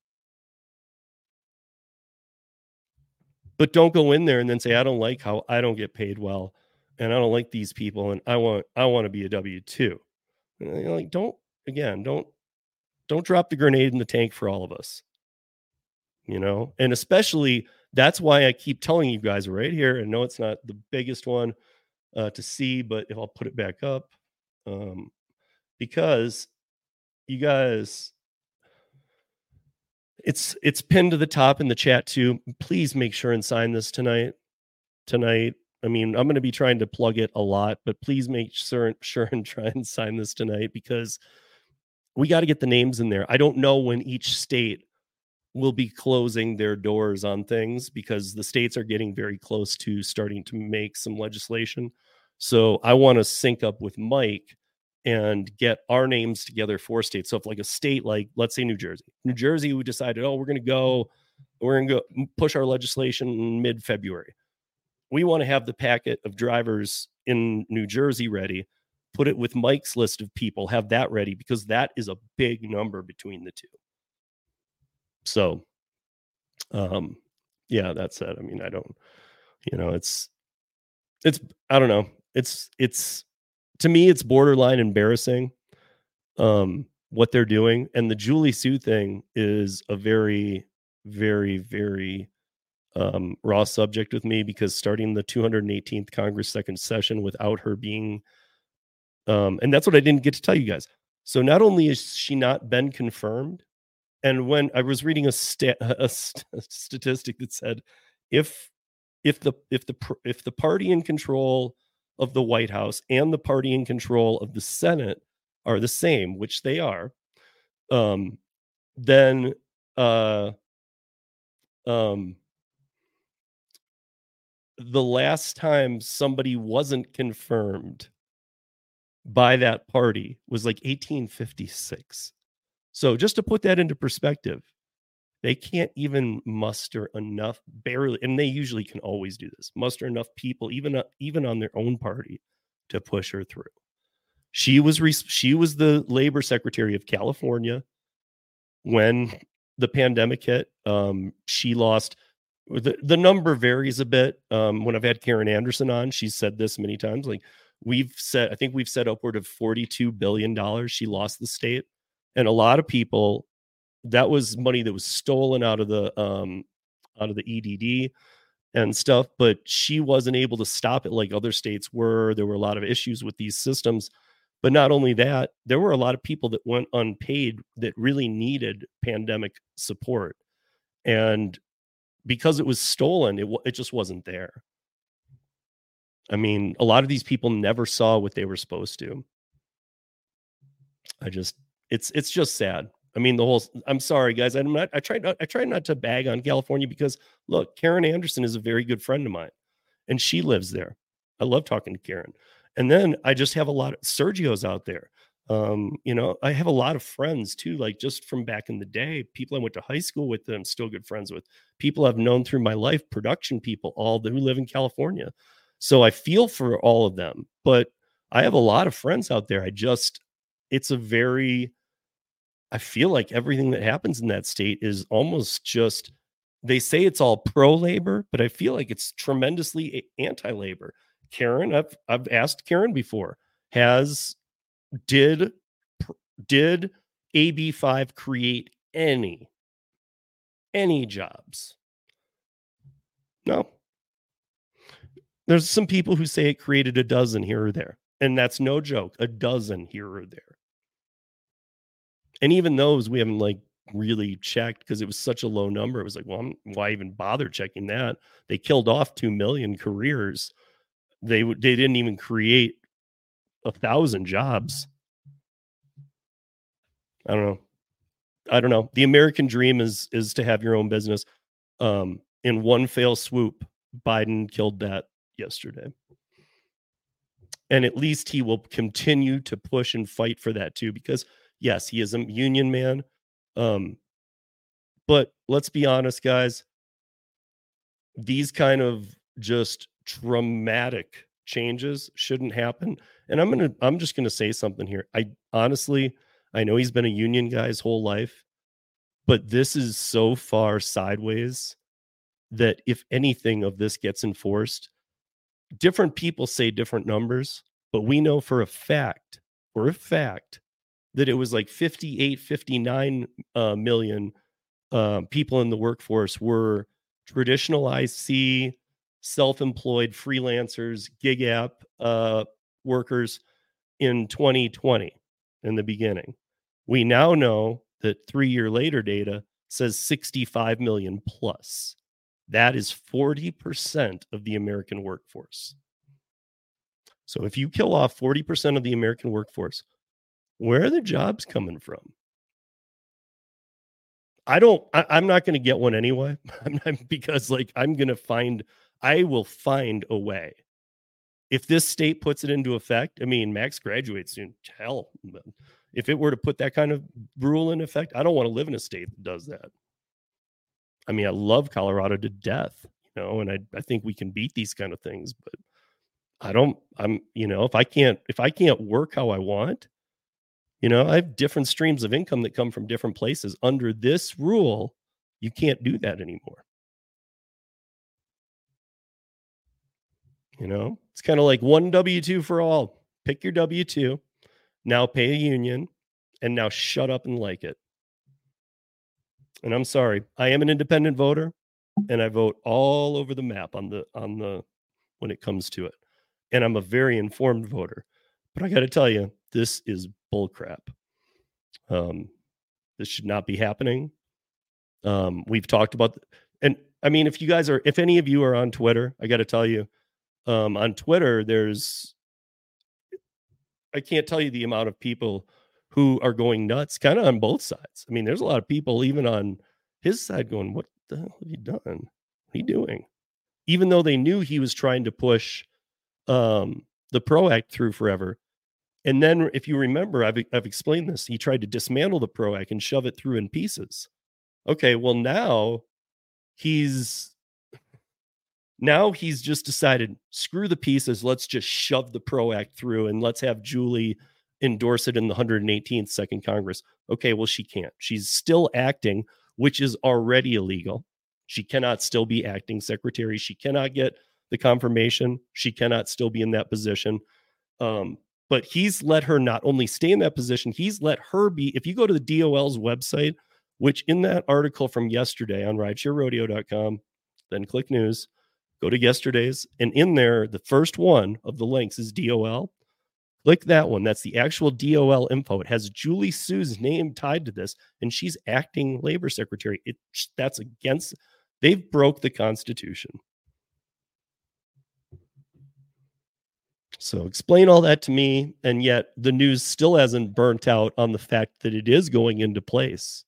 But don't go in there and then say, I don't like how I don't get paid well and I don't like these people and I want I want to be a W two. You know, like don't again, don't don't drop the grenade in the tank for all of us. You know, and especially that's why I keep telling you guys right here. And no, it's not the biggest one uh, to see, but if I'll put it back up, um, because you guys, it's it's pinned to the top in the chat too. Please make sure and sign this tonight. Tonight, I mean, I'm going to be trying to plug it a lot, but please make sure, sure and try and sign this tonight because we got to get the names in there. I don't know when each state will be closing their doors on things because the states are getting very close to starting to make some legislation. So I want to sync up with Mike and get our names together for states. So if like a state like let's say New Jersey, New Jersey, we decided, oh, we're going to go, we're going to go push our legislation in mid February we want to have the packet of drivers in New Jersey ready, put it with Mike's list of people, have that ready because that is a big number between the two. So, um, yeah, that's it. I mean, I don't, you know, it's, it's, I don't know. It's, it's, to me, it's borderline embarrassing, um, what they're doing. And the Julie Su thing is a very, very, very, um, raw subject with me because starting the 218th Congress second session without her being, um, and that's what I didn't get to tell you guys. So not only is she not been confirmed, and when I was reading a, a st- statistic that said if if the if the if the party in control of the White House and the party in control of the Senate are the same, which they are, um, then uh, um, the last time somebody wasn't confirmed by that party was like 1856. So just to put that into perspective, they can't even muster enough barely and they usually can always do this. Muster enough people even uh, even on their own party to push her through. She was she was the labor secretary of California when the pandemic hit. Um, she lost the, the number varies a bit. Um, when I've had Karen Anderson on, she's said this many times. Like we've said, I think we've said upward of $42 billion she lost the state. And a lot of people, that was money that was stolen out of the um out of the EDD and stuff, but she wasn't able to stop it like other states were. There were a lot of issues with these systems. But not only that, there were a lot of people that went unpaid that really needed pandemic support. And because it was stolen, it it just wasn't there. I mean, a lot of these people never saw what they were supposed to. I just it's it's just sad. I mean, the whole I'm sorry guys. I'm not I try not I try not to bag on California because look, Karen Anderson is a very good friend of mine and she lives there. I love talking to Karen. And then I just have a lot of Sergio's out there um you know i have a lot of friends too like just from back in the day people i went to high school with them still good friends with people i've known through my life production people all who live in california so i feel for all of them but i have a lot of friends out there i just it's a very i feel like everything that happens in that state is almost just they say it's all pro labor but i feel like it's tremendously anti labor karen i've i've asked karen before has did did AB5 create any any jobs? No. There's some people who say it created a dozen here or there, and that's no joke, a dozen here or there. And even those we haven't like really checked because it was such a low number. It was like, well, I'm, why even bother checking that? They killed off 2 million careers. They they didn't even create a thousand jobs. I don't know. I don't know. The American dream is is to have your own business. Um, in one fell swoop, Biden killed that yesterday. And at least he will continue to push and fight for that too, because yes, he is a union man. Um, but let's be honest, guys, these kind of just traumatic changes shouldn't happen. And I'm gonna I'm just gonna say something here. I honestly I know he's been a union guy his whole life, but this is so far sideways that if anything of this gets enforced, different people say different numbers, but we know for a fact, for a fact, that it was like 58, 59 uh, million uh, people in the workforce were traditional IC, self employed freelancers, gig app uh, workers in 2020 in the beginning. We now know that three year later data says 65 million plus. That is 40% of the American workforce. So if you kill off 40% of the American workforce, where are the jobs coming from? I don't, I, am not going to get one anyway because, like, I'm going to find, I will find a way. If this state puts it into effect, I mean, Max graduates soon. Hell, if it were to put that kind of rule in effect, I don't want to live in a state that does that. I mean, I love Colorado to death, you know, and I, I think we can beat these kind of things, but I don't, I'm, you know, if I can't, if I can't work how I want, you know, I have different streams of income that come from different places. Under this rule, you can't do that anymore. You know, it's kind of like one W 2 for all. Pick your W 2, now pay a union, and now shut up and like it and I'm sorry, I am an independent voter and I vote all over the map on the on the when it comes to it. And I'm a very informed voter. But I got to tell you, this is bullcrap. Um, this should not be happening. Um, we've talked about, and I mean, if you guys are, if any of you are on Twitter, I got to tell you, um, on Twitter, there's, I can't tell you the amount of people who are going nuts kind of on both sides. I mean, there's a lot of people even on his side going, What the hell have you done? What are you doing? Even though they knew he was trying to push um, the PRO Act through forever. And then, if you remember, I've, I've explained this. He tried to dismantle the PRO Act and shove it through in pieces. Okay, well, now he's now he's just decided screw the pieces let's just shove the pro act through and let's have julie endorse it in the 118th second Congress. Okay, well, she can't. She's still acting, which is already illegal. She cannot still be acting secretary. She cannot get the confirmation. She cannot still be in that position. Um, but he's let her not only stay in that position, he's let her be. If you go to the DOL's website, which in that article from yesterday on ridesharerodeo.com, then click news, go to yesterday's, and in there, the first one of the links is DOL. Click that one. That's the actual DOL info. It has Julie Su's name tied to this, and she's acting labor secretary. It that's against. They've broke the Constitution. So explain all that to me, and yet the news still hasn't burnt out on the fact that it is going into place.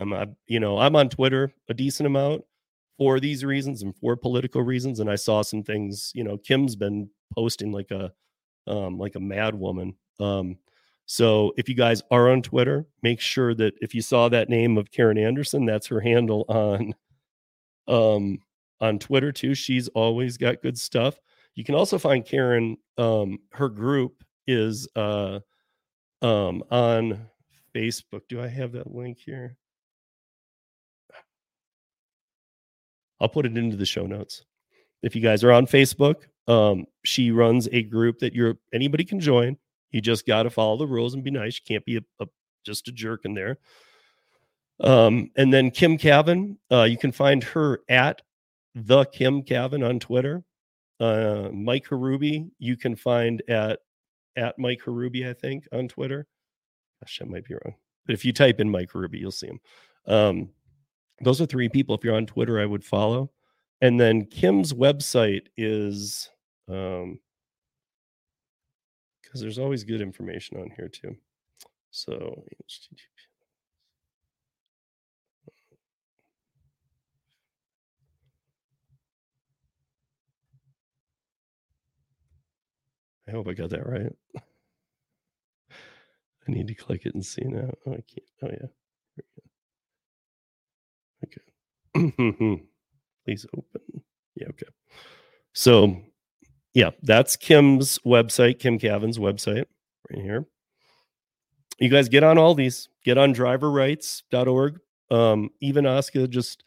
I'm, you know, I'm on Twitter a decent amount for these reasons and for political reasons, and I saw some things. You know, Kim's been posting like a um, like a mad woman. Um, so if you guys are on Twitter, make sure that if you saw that name of Karen Anderson, that's her handle on um, on Twitter too. She's always got good stuff. You can also find Karen. Um, her group is uh, um, on Facebook. Do I have that link here? I'll put it into the show notes. If you guys are on Facebook, um, she runs a group that you're anybody can join. You just got to follow the rules and be nice. You can't be a, a just a jerk in there. Um, and then Kim Kavin, uh, you can find her at the Kim Kavin on Twitter. Uh, Mike Harubi, you can find at at Mike Harubi, I think, on Twitter. Gosh, I might be wrong. But if you type in Mike Harubi, you'll see him. Um, those are three people. If you're on Twitter, I would follow. And then Kim's website is um because there's always good information on here too. So I hope I got that right. I need to click it and see now. Oh, I can't. Oh, yeah. Okay. Please open. Yeah, okay. So, yeah, that's Kim's website, Kim Kavin's website right here. You guys get on all these. Get on driverrights.org. Um, even Oscar just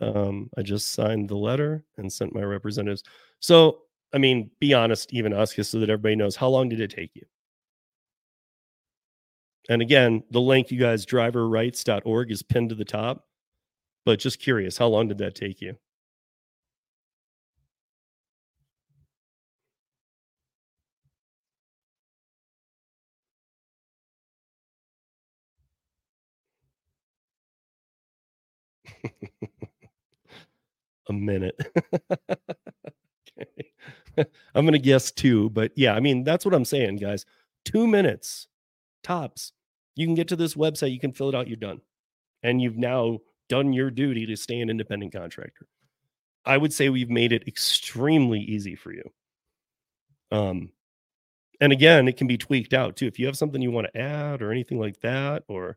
um, I just signed the letter and sent my representatives. So, I mean, be honest, even Oscar, so that everybody knows how long did it take you? And again, the link, you guys, driverrights.org is pinned to the top. But just curious, how long did that take you? a minute. I'm going to guess two, but yeah, I mean, that's what I'm saying, guys. Two minutes tops. You can get to this website, you can fill it out, you're done. And you've now done your duty to stay an independent contractor. I would say we've made it extremely easy for you. Um, and again, it can be tweaked out too. If you have something you want to add or anything like that, or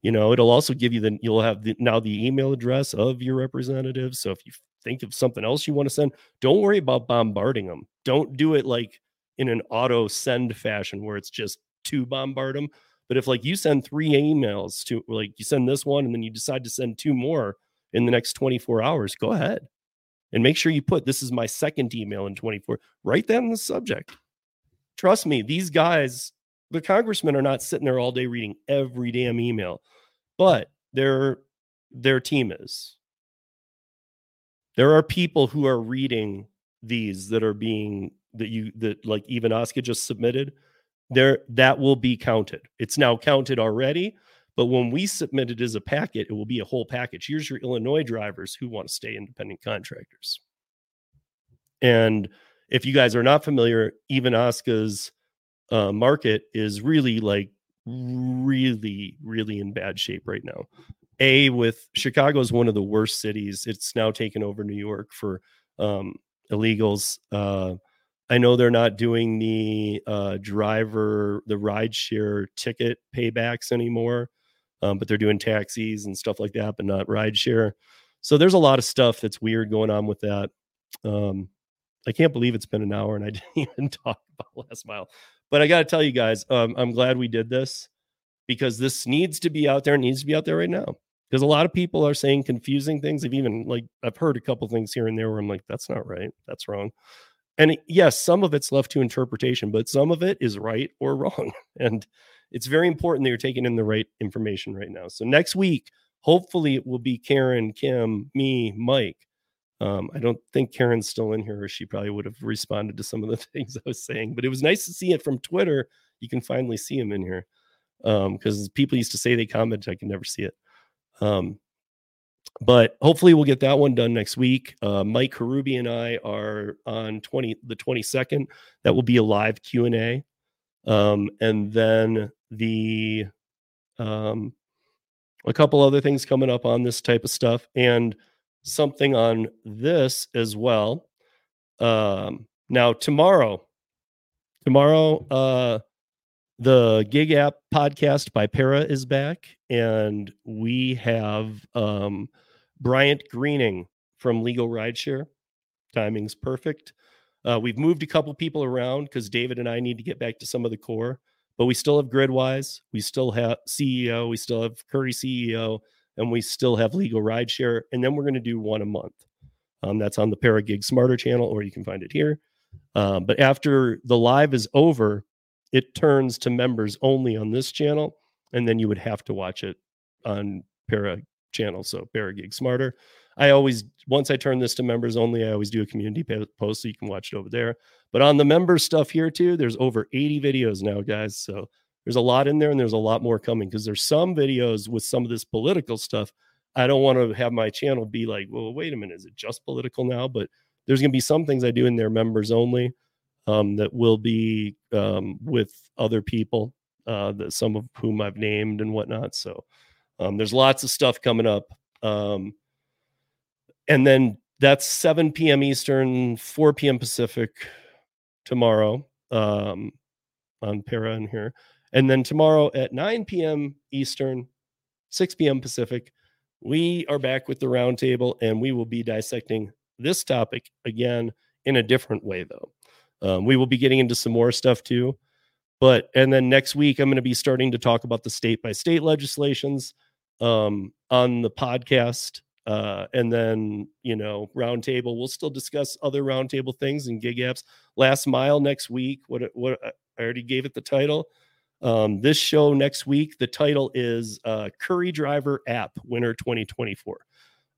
you know, it'll also give you the you'll have the, now the email address of your representative. So if you think of something else you want to send, don't worry about bombarding them. Don't do it like in an auto send fashion where it's just to bombard them. But if like you send three emails to like you send this one and then you decide to send two more in the next 24 hours, go ahead and make sure you put this is my second email in 24. Write that in the subject. Trust me, these guys, the congressmen are not sitting there all day reading every damn email, but their their team is. There are people who are reading these that are being that you that like even Oscar just submitted there that will be counted. It's now counted already, but when we submit it as a packet, it will be a whole package. Here's your Illinois drivers who want to stay independent contractors. And if you guys are not familiar, even Oscar's uh, market is really like really, really in bad shape right now. A with Chicago is one of the worst cities. It's now taken over New York for um, illegals. Uh, I know they're not doing the uh, driver, the ride share ticket paybacks anymore, um, but they're doing taxis and stuff like that, but not ride share. So there's a lot of stuff that's weird going on with that. Um, I can't believe it's been an hour and I didn't even talk about last mile. But I got to tell you guys, um, I'm glad we did this because this needs to be out there. It needs to be out there right now because a lot of people are saying confusing things. I've even like I've heard a couple things here and there where I'm like, that's not right. That's wrong. And yes, some of it's left to interpretation, but some of it is right or wrong. And it's very important that you're taking in the right information right now. So next week, hopefully, it will be Karen, Kim, me, Mike. Um, I don't think Karen's still in here, or she probably would have responded to some of the things I was saying. But it was nice to see it from Twitter. You can finally see him in here because um, people used to say they comment, I can never see it. Um, but hopefully we'll get that one done next week. Uh, Mike Karubi and I are on 20 the 22nd. That will be a live Q and A, um, and then the um, a couple other things coming up on this type of stuff, and something on this as well. Um, now tomorrow, tomorrow, uh, the Gig App podcast by Para is back, and we have um, Bryant Greening from Legal Rideshare. Timing's perfect. Uh, we've moved a couple people around because David and I need to get back to some of the core, but we still have Gridwise, we still have CEO, we still have Curri CEO, and we still have Legal Rideshare, and then we're going to do one a month. Um, that's on the para gig Smarter channel, or you can find it here. Um, but after the live is over, it turns to members only on this channel, and then you would have to watch it on Para channel. So Para Gig Smarter. I always once I turn this to members only, I always do a community post so you can watch it over there. But on the member stuff here too, there's over 80 videos now, guys. So there's a lot in there, and there's a lot more coming because there's some videos with some of this political stuff. I don't want to have my channel be like, well, wait a minute, is it just political now? But there's going to be some things I do in there members only um, that will be um, with other people, uh, that some of whom I've named and whatnot. So um, there's lots of stuff coming up. Um, and then that's 7 p.m. Eastern, 4 p.m. Pacific tomorrow. um, on para in here. And then tomorrow at 9 p.m. Eastern, 6 p.m. Pacific, we are back with the roundtable and we will be dissecting this topic again in a different way, though. Um, we will be getting into some more stuff too. But, and then next week, I'm going to be starting to talk about the state by state legislations um, on the podcast. Uh, and then, you know, roundtable, we'll still discuss other roundtable things and gig apps. Last mile next week. What, what, I already gave it the title. Um, this show next week, the title is uh, Curri Driver App Winter 2024.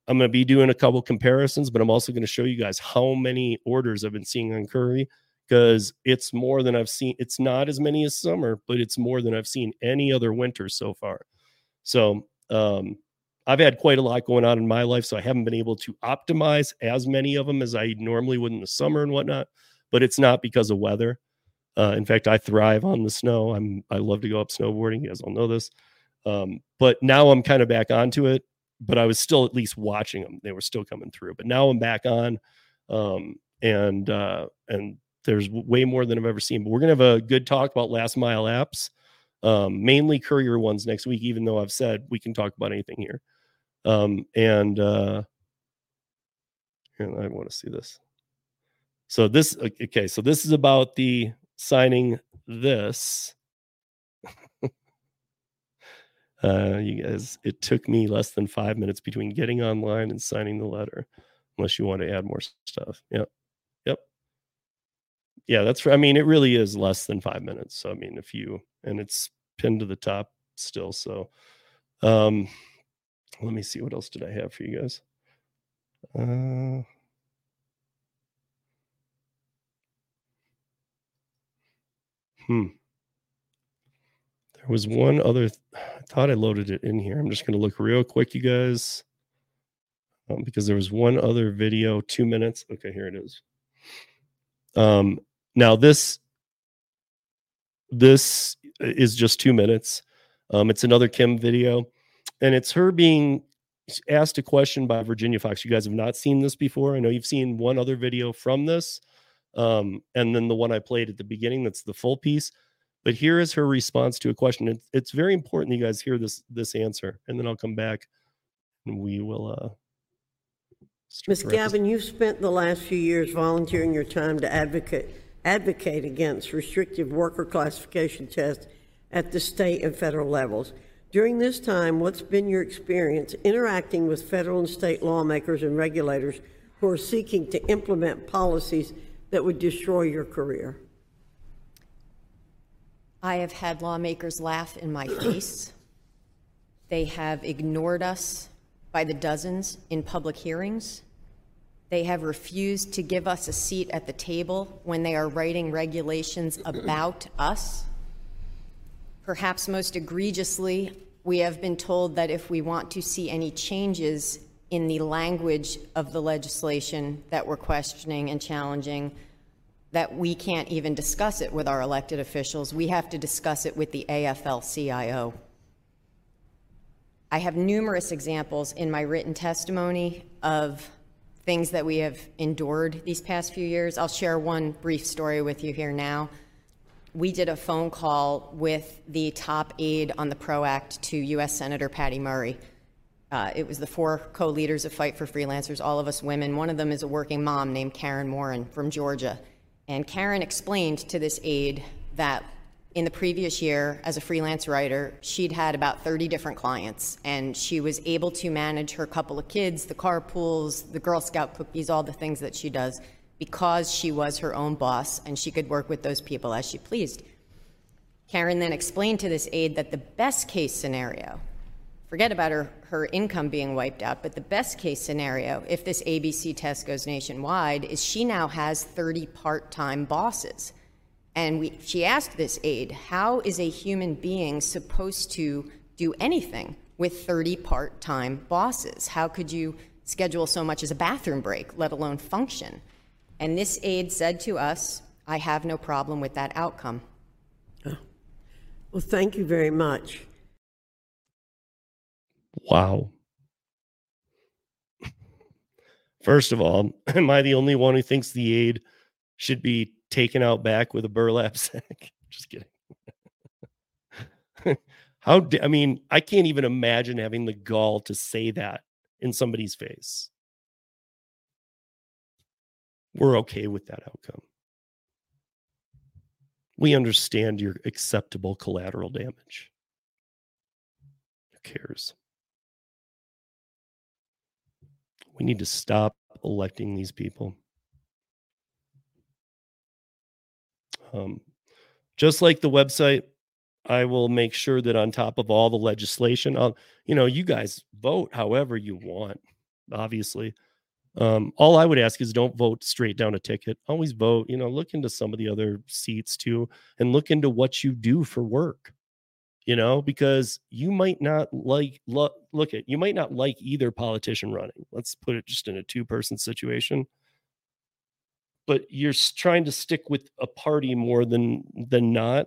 I'm going to be doing a couple comparisons, but I'm also going to show you guys how many orders I've been seeing on Curri because it's more than I've seen. It's not as many as summer, but it's more than I've seen any other winter so far. So um, I've had quite a lot going on in my life, so I haven't been able to optimize as many of them as I normally would in the summer and whatnot. But it's not because of weather. Uh, in fact, I thrive on the snow. I'm I love to go up snowboarding. You guys all know this. Um, but now I'm kind of back onto it. But I was still at least watching them. They were still coming through. But now I'm back on, um, and uh, and there's way more than I've ever seen. But we're gonna have a good talk about last mile apps, um, mainly courier ones next week. Even though I've said we can talk about anything here. Um, and uh, and I want to see this. So this okay. So this is about the signing this. uh, you guys, it took me less than five minutes between getting online and signing the letter, unless you want to add more stuff. Yep. Yeah, that's, I mean, it really is less than five minutes. So, I mean, if you, and it's pinned to the top still. So, um, let me see what else did I have for you guys. Uh, Hmm. There was one other. Th- I thought I loaded it in here. I'm just going to look real quick, you guys, um, because there was one other video, two minutes. Okay, here it is. Um, now this this is just two minutes. Um, it's another Kim video, and it's her being asked a question by Virginia Foxx. You guys have not seen this before. I know you've seen one other video from this um, and then the one I played at the beginning that's the full piece. But here is her response to a question. It's, it's very important that you guys hear this this answer, and then I'll come back and we will. Uh, Ms. Kavin, you've spent the last few years volunteering your time to advocate advocate against restrictive worker classification tests at the state and federal levels. During this time, what's been your experience interacting with federal and state lawmakers and regulators who are seeking to implement policies that would destroy your career? I have had lawmakers laugh in my face. They have ignored us by the dozens in public hearings. They have refused to give us a seat at the table when they are writing regulations about us. Perhaps most egregiously, we have been told that if we want to see any changes in the language of the legislation that we're questioning and challenging, that we can't even discuss it with our elected officials. We have to discuss it with the AFL CIO. I have numerous examples in my written testimony of things that we have endured these past few years. I'll share one brief story with you here now. We did a phone call with the top aide on the PRO Act to U.S. Senator Patty Murray. Uh, it was the four co-leaders of Fight for Freelancers, all of us women. One of them is a working mom named Karen Warren from Georgia. And Karen explained to this aide that in the previous year, as a freelance writer, she'd had about 30 different clients, and she was able to manage her couple of kids, the carpools, the Girl Scout cookies, all the things that she does, because she was her own boss and she could work with those people as she pleased. Karen then explained to this aide that the best case scenario forget about her, her income being wiped out, but the best case scenario, if this ABC test goes nationwide, is she now has 30 part time bosses. And we, she asked this aide, how is a human being supposed to do anything with 30 part time bosses? How could you schedule so much as a bathroom break, let alone function? And this aide said to us, I have no problem with that outcome. Well, thank you very much. Wow. First of all, am I the only one who thinks the aide should be taken out back with a burlap sack. Just kidding. How I mean, I can't even imagine having the gall to say that in somebody's face. We're okay with that outcome. We understand your acceptable collateral damage. Who cares? We need to stop electing these people. Um, just like the website, I will make sure that on top of all the legislation, I'll, you know, you guys vote however you want, obviously. Um, all I would ask is don't vote straight down a ticket. Always vote, you know, look into some of the other seats too and look into what you do for work, you know, because you might not like, look, look at, you might not like either politician running. Let's put it just in a two person situation but you're trying to stick with a party more than than not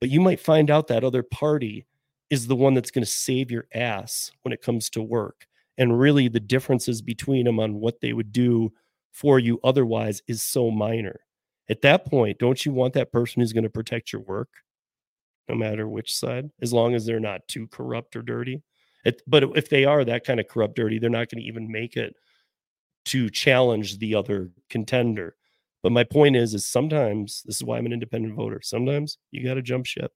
but you might find out that other party is the one that's going to save your ass when it comes to work and really the differences between them on what they would do for you otherwise is so minor. At that point don't you want that person who's going to protect your work no matter which side as long as they're not too corrupt or dirty? It, but if they are that kind of corrupt dirty they're not going to even make it to challenge the other contender but my point is, is sometimes this is why I'm an independent voter. Sometimes you got to jump ship.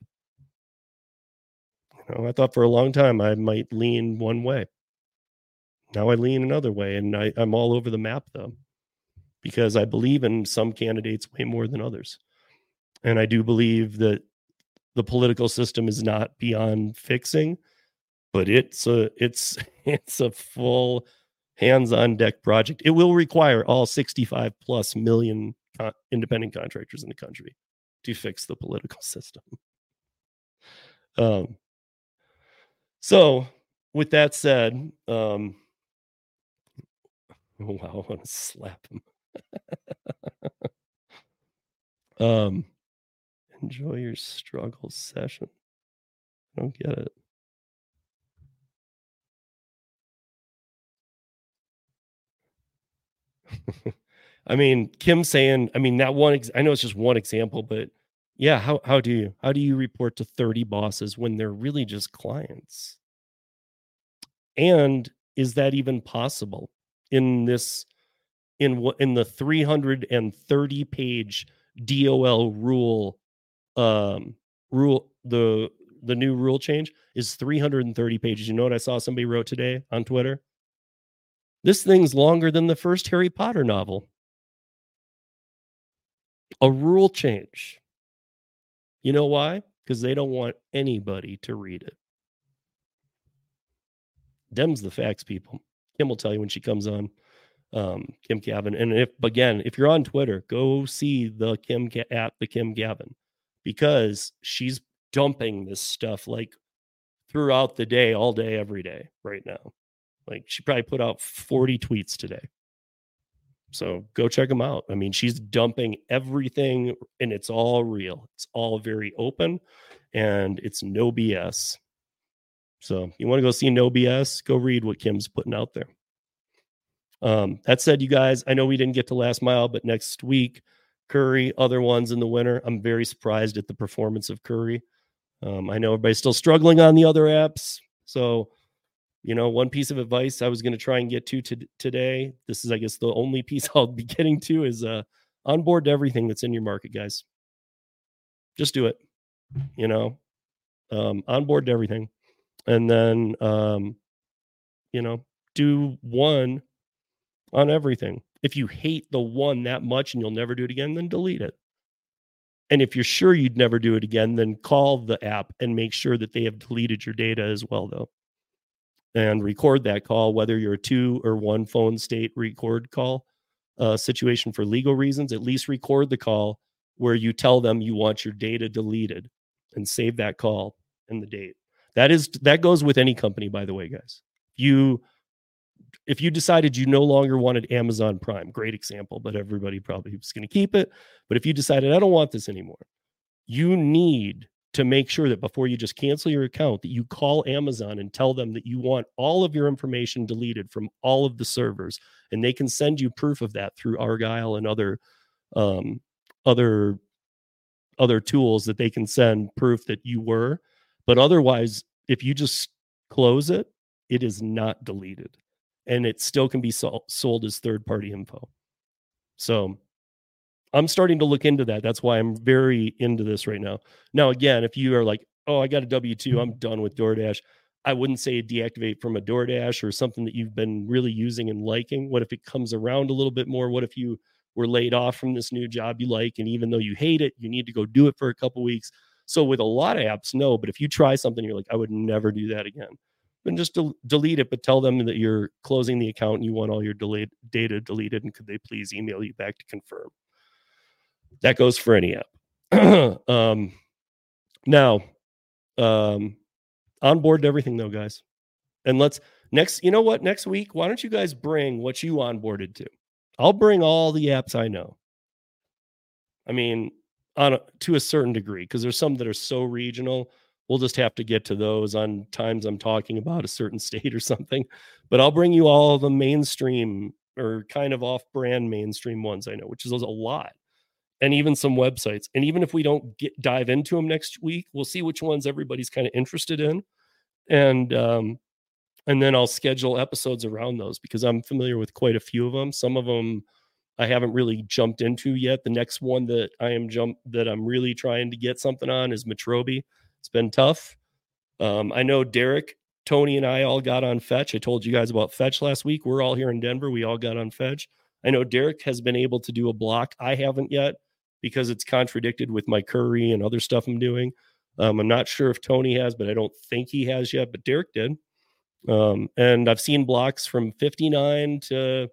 You know, I thought for a long time I might lean one way. Now I lean another way, and I, I'm all over the map though, because I believe in some candidates way more than others, and I do believe that the political system is not beyond fixing, but it's a it's it's a full hands on deck project. It will require all 65 plus million co- independent contractors in the country to fix the political system. Um, so, with that said, um, wow, I want to slap him. um, enjoy your struggle session. I don't get it. I mean, Kim saying, I mean, that one, ex- I know it's just one example, but yeah, how, how do you, how do you report to 30 bosses when they're really just clients? And is that even possible in this, in what, in the 330 page DOL rule, um, rule, the, the new rule change is 330 pages. You know what I saw somebody wrote today on Twitter? This thing's longer than the first Harry Potter novel. A rule change. You know why? Because they don't want anybody to read it. Dem's the facts, people. Kim will tell you when she comes on. Um, Kim Kavin. And if again, if you're on Twitter, go see the Kim at the Kim Kavin because she's dumping this stuff like throughout the day, all day, every day, right now. Like she probably put out 40 tweets today. So go check them out. I mean, she's dumping everything and it's all real. It's all very open and it's no BS. So you want to go see no BS, go read what Kim's putting out there. Um, that said, you guys, I know we didn't get to last mile, but next week, Curri, other ones in the winter. I'm very surprised at the performance of Curri. Um, I know everybody's still struggling on the other apps. So you know one piece of advice i was going to try and get to, to today this is i guess the only piece i'll be getting to is uh onboard everything that's in your market guys. Just do it you know? Um onboard everything. And then um you know do one on everything. If you hate the one that much and you'll never do it again then delete it. And if you're sure you'd never do it again then call the app and make sure that they have deleted your data as well though and record that call, whether you're a two or one phone state record call uh, situation for legal reasons, at least record the call where you tell them you want your data deleted and save that call and the date. That is that goes with any company, by the way, guys. You if you decided you no longer wanted Amazon Prime, great example, but everybody probably was going to keep it. But if you decided I don't want this anymore, you need to make sure that before you just cancel your account that you call Amazon and tell them that you want all of your information deleted from all of the servers and they can send you proof of that through Argyle and other um, other other tools that they can send proof that you were. But otherwise, if you just close it, it is not deleted and it still can be sol- sold as third party info. So I'm starting to look into that. That's why I'm very into this right now. Now, again, if you are like, oh, I got a W 2, I'm done with DoorDash, I wouldn't say deactivate from a DoorDash or something that you've been really using and liking. What if it comes around a little bit more? What if you were laid off from this new job you like and even though you hate it you need to go do it for a couple weeks so with a lot of apps no but if you try something you're like i would never do that again then just del- delete it but tell them that you're closing the account and you want all your delayed data deleted and could they please email you back to confirm that goes for any app um now um onboard everything though guys and let's next you know what next week why don't you guys bring what you onboarded to I'll bring all the apps I know. I mean, on a, to a certain degree, because there's some that are so regional. We'll just have to get to those on times I'm talking about a certain state or something. But I'll bring you all the mainstream or kind of off-brand mainstream ones I know, which is a lot, and even some websites. And even if we don't get dive into them next week, we'll see which ones everybody's kind of interested in, and um, and then I'll schedule episodes around those because I'm familiar with quite a few of them. Some of them I haven't really jumped into yet. The next one that I am jump that I'm really trying to get something on is Metrobi. It's been tough. Um, I know Derek, Tony, and I all got on Fetch. I told you guys about Fetch last week. We're all here in Denver. We all got on Fetch. I know Derek has been able to do a block. I haven't yet because it's contradicted with my curri and other stuff I'm doing. Um, I'm not sure if Tony has, but I don't think he has yet. But Derek did. Um, and I've seen blocks from 59 to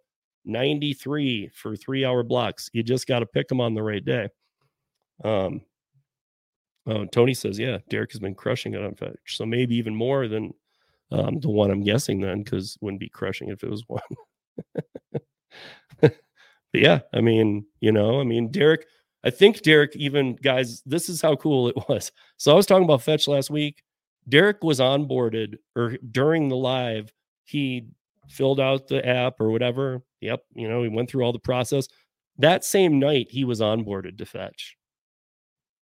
93 for three hour blocks. You just got to pick them on the right day. Um, oh, Tony says, yeah, Derek has been crushing it on fetch. So maybe even more than um, the one I'm guessing then, because wouldn't be crushing if it was one. but yeah, I mean, you know, I mean, Derek, I think Derek even, guys, this is how cool it was. So I was talking about fetch last week. Derek was onboarded or during the live, he filled out the app or whatever. Yep, you know, he went through all the process. That same night, he was onboarded to Fetch.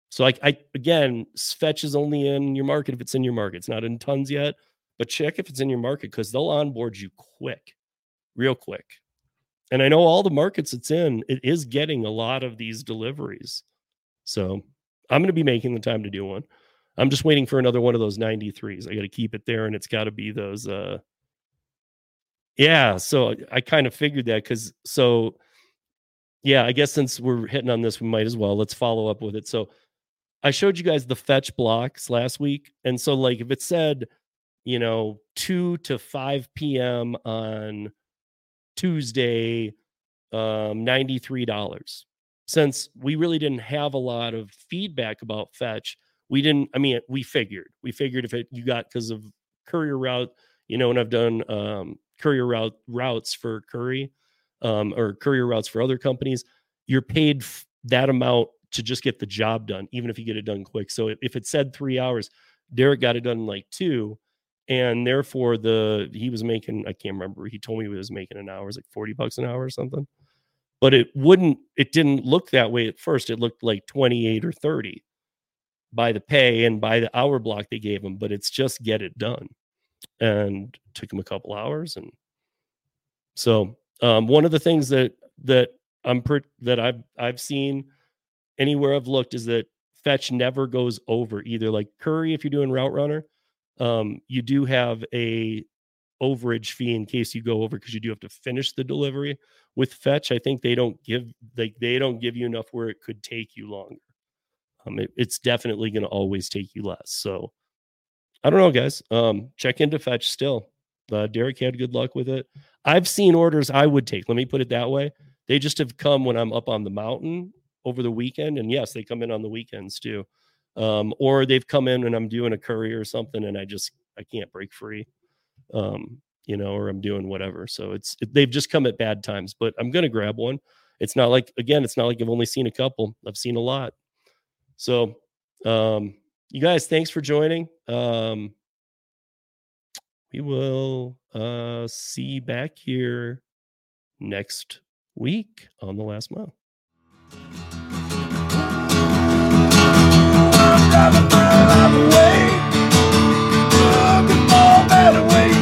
So I, I again, Fetch is only in your market if it's in your market. It's not in tons yet, but check if it's in your market because they'll onboard you quick, real quick. And I know all the markets it's in, it is getting a lot of these deliveries. So I'm going to be making the time to do one. I'm just waiting for another one of those 93s. I got to keep it there and it's got to be those uh Yeah, so I kind of figured that cuz so yeah, I guess since we're hitting on this we might as well let's follow up with it. So I showed you guys the fetch blocks last week and so like if it said, you know, 2 to 5 p.m. on Tuesday um $93. Since we really didn't have a lot of feedback about fetch, we didn't i mean we figured we figured if it you got because of courier route you know and i've done um, courier route routes for curri um, or courier routes for other companies you're paid f- that amount to just get the job done even if you get it done quick so if, it said three hours derek got it done in like two and therefore the he was making i can't remember he told me he was making an hour it like 40 bucks an hour or something but it wouldn't it didn't look that way at first it looked like 28 or 30 by the pay and by the hour block they gave him, but it's just get it done. And took him a couple hours. And so um, one of the things that that I'm per- that I've I've seen anywhere I've looked is that fetch never goes over either. Like Curri, if you're doing Route Runner, um, you do have a overage fee in case you go over because you do have to finish the delivery. With fetch, I think they don't give like they don't give you enough where it could take you longer um, it, it's definitely going to always take you less. So I don't know, guys. Um, check into fetch still. Uh, Derek had good luck with it. I've seen orders I would take. Let me put it that way. They just have come when I'm up on the mountain over the weekend, and yes, they come in on the weekends too. Um, or they've come in and I'm doing a curri or something, and I just I can't break free, um, you know, or I'm doing whatever. So it's it, they've just come at bad times. But I'm gonna grab one. It's not like again, it's not like I've only seen a couple. I've seen a lot. So, um, you guys, thanks for joining. Um, we will uh, see back here next week on the last mile. love my life away. looking for a better way.